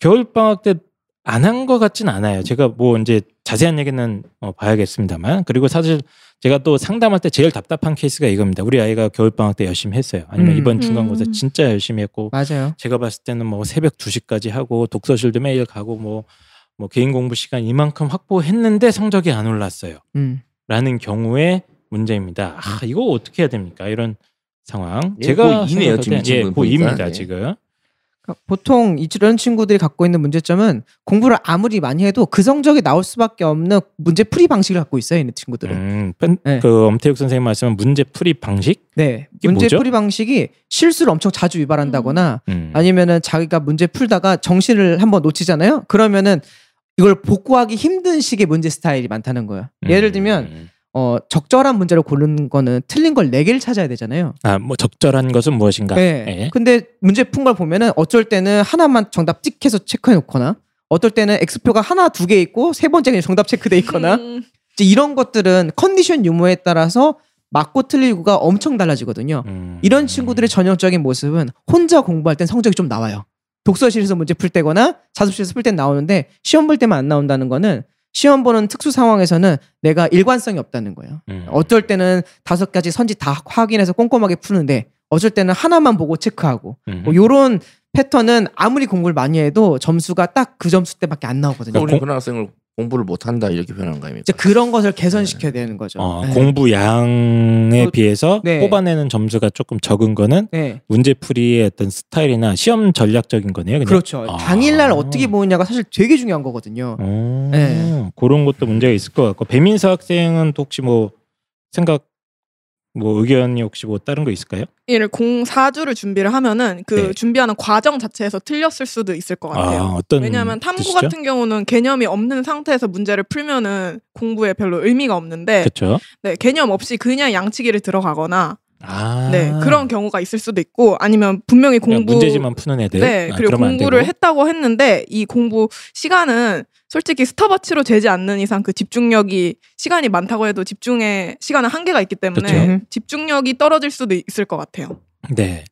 겨울 방학 때 안 한 것 같진 않아요. 제가 뭐 이제 자세한 얘기는 어, 봐야겠습니다만 그리고 사실 제가 또 상담할 때 제일 답답한 케이스가 이겁니다. 우리 아이가 겨울 방학 때 열심히 했어요. 아니면 음. 이번 중간고사 음. 진짜 열심히 했고 맞아요. 제가 봤을 때는 뭐 새벽 2시까지 하고 독서실도 매일 가고 뭐 뭐 개인 공부 시간 이만큼 확보했는데 성적이 안 올랐어요. 음. 라는 경우에 문제입니다. 아, 이거 어떻게 해야 됩니까? 이런 상황. 예, 제가 고2네요, 생각할 지금 예. 고2입니다, 예. 지금. 그러니까 보통 이런 친구들이 갖고 있는 문제점은 공부를 아무리 많이 해도 그 성적이 나올 수밖에 없는 문제 풀이 방식을 갖고 있어요, 이 친구들은. 음, pen- 네. 그 엄태욱 선생님 말씀은 문제 풀이 방식? 네. 문제 뭐죠? 풀이 방식이 실수를 엄청 자주 유발한다거나 음. 아니면은 자기가 문제 풀다가 정신을 한번 놓치잖아요. 그러면은 이걸 복구하기 힘든 식의 문제 스타일이 많다는 거예요. 예를 들면 음. 어, 적절한 문제를 고르는 거는 틀린 걸 네 개를 찾아야 되잖아요. 아, 뭐 적절한 것은 무엇인가? 네. 예. 근데 문제 푼 걸 보면은 어쩔 때는 하나만 정답 찍해서 체크해 놓거나 어떨 때는 X표가 하나 두 개 있고 세 번째는 정답 체크돼 있거나 음, 이제 이런 것들은 컨디션 유무에 따라서 맞고 틀리고가 엄청 달라지거든요. 음. 이런 친구들의 전형적인 모습은 혼자 공부할 땐 성적이 좀 나와요. 독서실에서 문제 풀 때거나 자습실에서 풀땐 나오는데 시험 볼 때만 안 나온다는 거는 시험 보는 특수 상황에서는 내가 일관성이 없다는 거예요. 음. 어쩔 때는 다섯 가지 선지 다 확인해서 꼼꼼하게 푸는데 어쩔 때는 하나만 보고 체크하고 음. 뭐 요런 패턴은 아무리 공부를 많이 해도 점수가 딱 그 점수 때밖에 안 나오거든요. 우리 그런 학생을 공부를 못 한다 이렇게 표현한 거 아닙니까? 이제 그런 것을 개선시켜야 되는 거죠. 어, 네. 공부 양에 그- 비해서 네. 뽑아내는 점수가 조금 적은 거는 네. 문제풀이의 어떤 스타일이나 시험 전략적인 거네요. 그냥. 그렇죠. 아. 당일날 어떻게 보느냐가 사실 되게 중요한 거거든요. 어, 네. 그런 것도 문제가 있을 것 같고 배민서 학생은 또 혹시 뭐 생각 뭐 의견이 혹시 뭐 다른 거 있을까요? 이를 공 4주를 준비를 하면은 그 네. 준비하는 과정 자체에서 틀렸을 수도 있을 것 같아요. 아, 어떤 왜냐하면 탐구 뜻이죠? 같은 경우는 개념이 없는 상태에서 문제를 풀면은 공부에 별로 의미가 없는데 그렇죠. 네, 개념 없이 그냥 양치기를 들어가거나 아, 네, 그런 경우가 있을 수도 있고 아니면 분명히 공부 문제지만 푸는 애들. 네, 아, 그리고 공부를. 했다고 했는데 이 공부 시간은 솔직히 스타바치로 재지 않는 이상 그 집중력이 시간이 많다고 해도 집중의 시간은 한계가 있기 때문에 그쵸. 집중력이 떨어질 수도 있을 것 같아요. 네.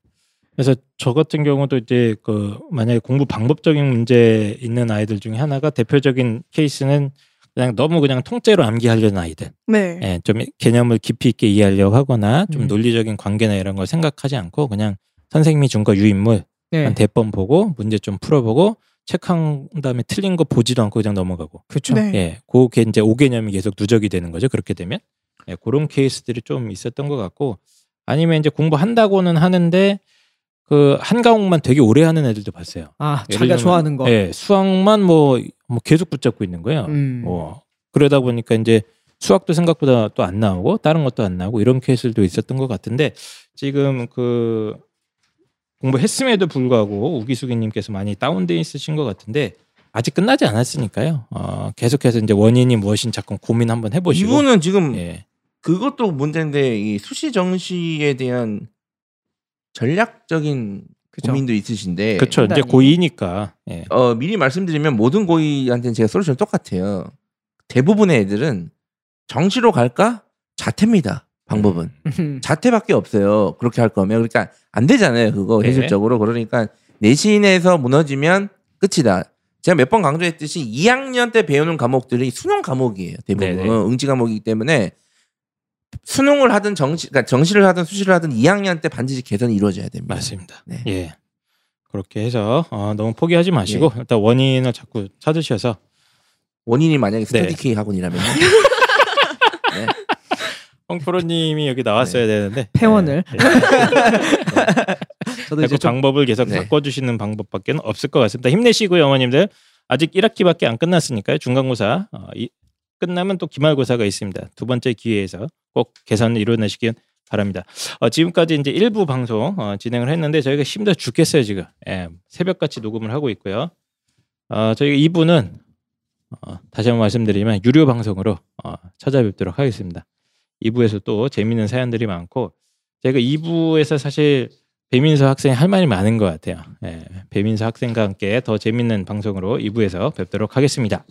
그래서 저 같은 경우도 이제 그 만약에 공부 방법적인 문제 있는 아이들 중에 하나가 대표적인 케이스는 그냥 너무 그냥 통째로 암기하려는 아이들. 네. 예, 좀 개념을 깊이 있게 이해하려고 하거나 좀 음. 논리적인 관계나 이런 걸 생각하지 않고 그냥 선생님이 준 거 유인물 네. 한 대번 보고 문제 좀 풀어보고 체크한 다음에 틀린 거 보지도 않고 그냥 넘어가고. 그렇죠. 네. 예, 그게 이제 오개념이 계속 누적이 되는 거죠. 그렇게 되면 예, 그런 케이스들이 좀 있었던 것 같고 아니면 이제 공부한다고는 하는데 그 한 과목만 되게 오래 하는 애들도 봤어요. 아, 자기가 들면, 좋아하는 거. 예, 수학만 뭐, 뭐 계속 붙잡고 있는 거예요. 음. 뭐 그러다 보니까 이제 수학도 생각보다 또 안 나오고 다른 것도 안 나오고 이런 케이스들도 있었던 것 같은데 지금 그 공부했음에도 불구하고 우기수기님께서 많이 다운돼 있으신 것 같은데 아직 끝나지 않았으니까요. 어, 계속해서 이제 원인이 무엇인지 잠깐 고민 한번 해보시고. 이분은 지금 예, 그것도 문제인데 이 수시 정시에 대한 전략적인 그죠. 고민도 있으신데 그렇죠. 이제. 고2니까. 예. 어, 미리 말씀드리면 모든 고이한테는 제가 솔루션 똑같아요. 대부분의 애들은 정시로 갈까? 자퇴입니다. 방법은 음. 자퇴밖에 없어요. 그렇게 할 거면 그러니까 안 되잖아요. 그거 네. 현실적으로 그러니까 내신에서 무너지면 끝이다. 제가 몇 번 강조했듯이 2학년 때 배우는 과목들이 수능 과목이에요. 대부분 네네. 응시 과목이기 때문에 수능을 하든 정시, 그러니까 정시를 하든 수시를 하든 2학년 때 반드시 개선이 이루어져야 됩니다. 맞습니다. 네. 예. 그렇게 해서 어, 너무 포기하지 마시고 일단 원인을 자꾸 찾으셔서 원인이 만약에 네. 스터디 K 학원이라면 네. 홍프로님이 여기 나왔어야 되는데 폐원을. 예. 저도 자꾸 이제 좀 방법을 계속 네. 바꿔주시는 방법밖에 없을 것 같습니다. 힘내시고요, 어머님들. 아직 1학기밖에 안 끝났으니까요. 중간고사 어, 이, 끝나면 또 기말고사가 있습니다. 두 번째 기회에서 꼭 개선을 이뤄내시길 바랍니다. 어, 지금까지 이제 일부 방송 어, 진행을 했는데 저희가 힘들어 죽겠어요 지금. 예, 새벽같이 녹음을 하고 있고요. 어, 저희가 2부는 어, 다시 한번 말씀드리면 유료 방송으로 어, 찾아뵙도록 하겠습니다. 2부에서 또 재미있는 사연들이 많고 제가 2부에서 사실 배민서 학생이 할 말이 많은 것 같아요. 예, 배민서 학생과 함께 더 재밌는 방송으로 2부에서 뵙도록 하겠습니다.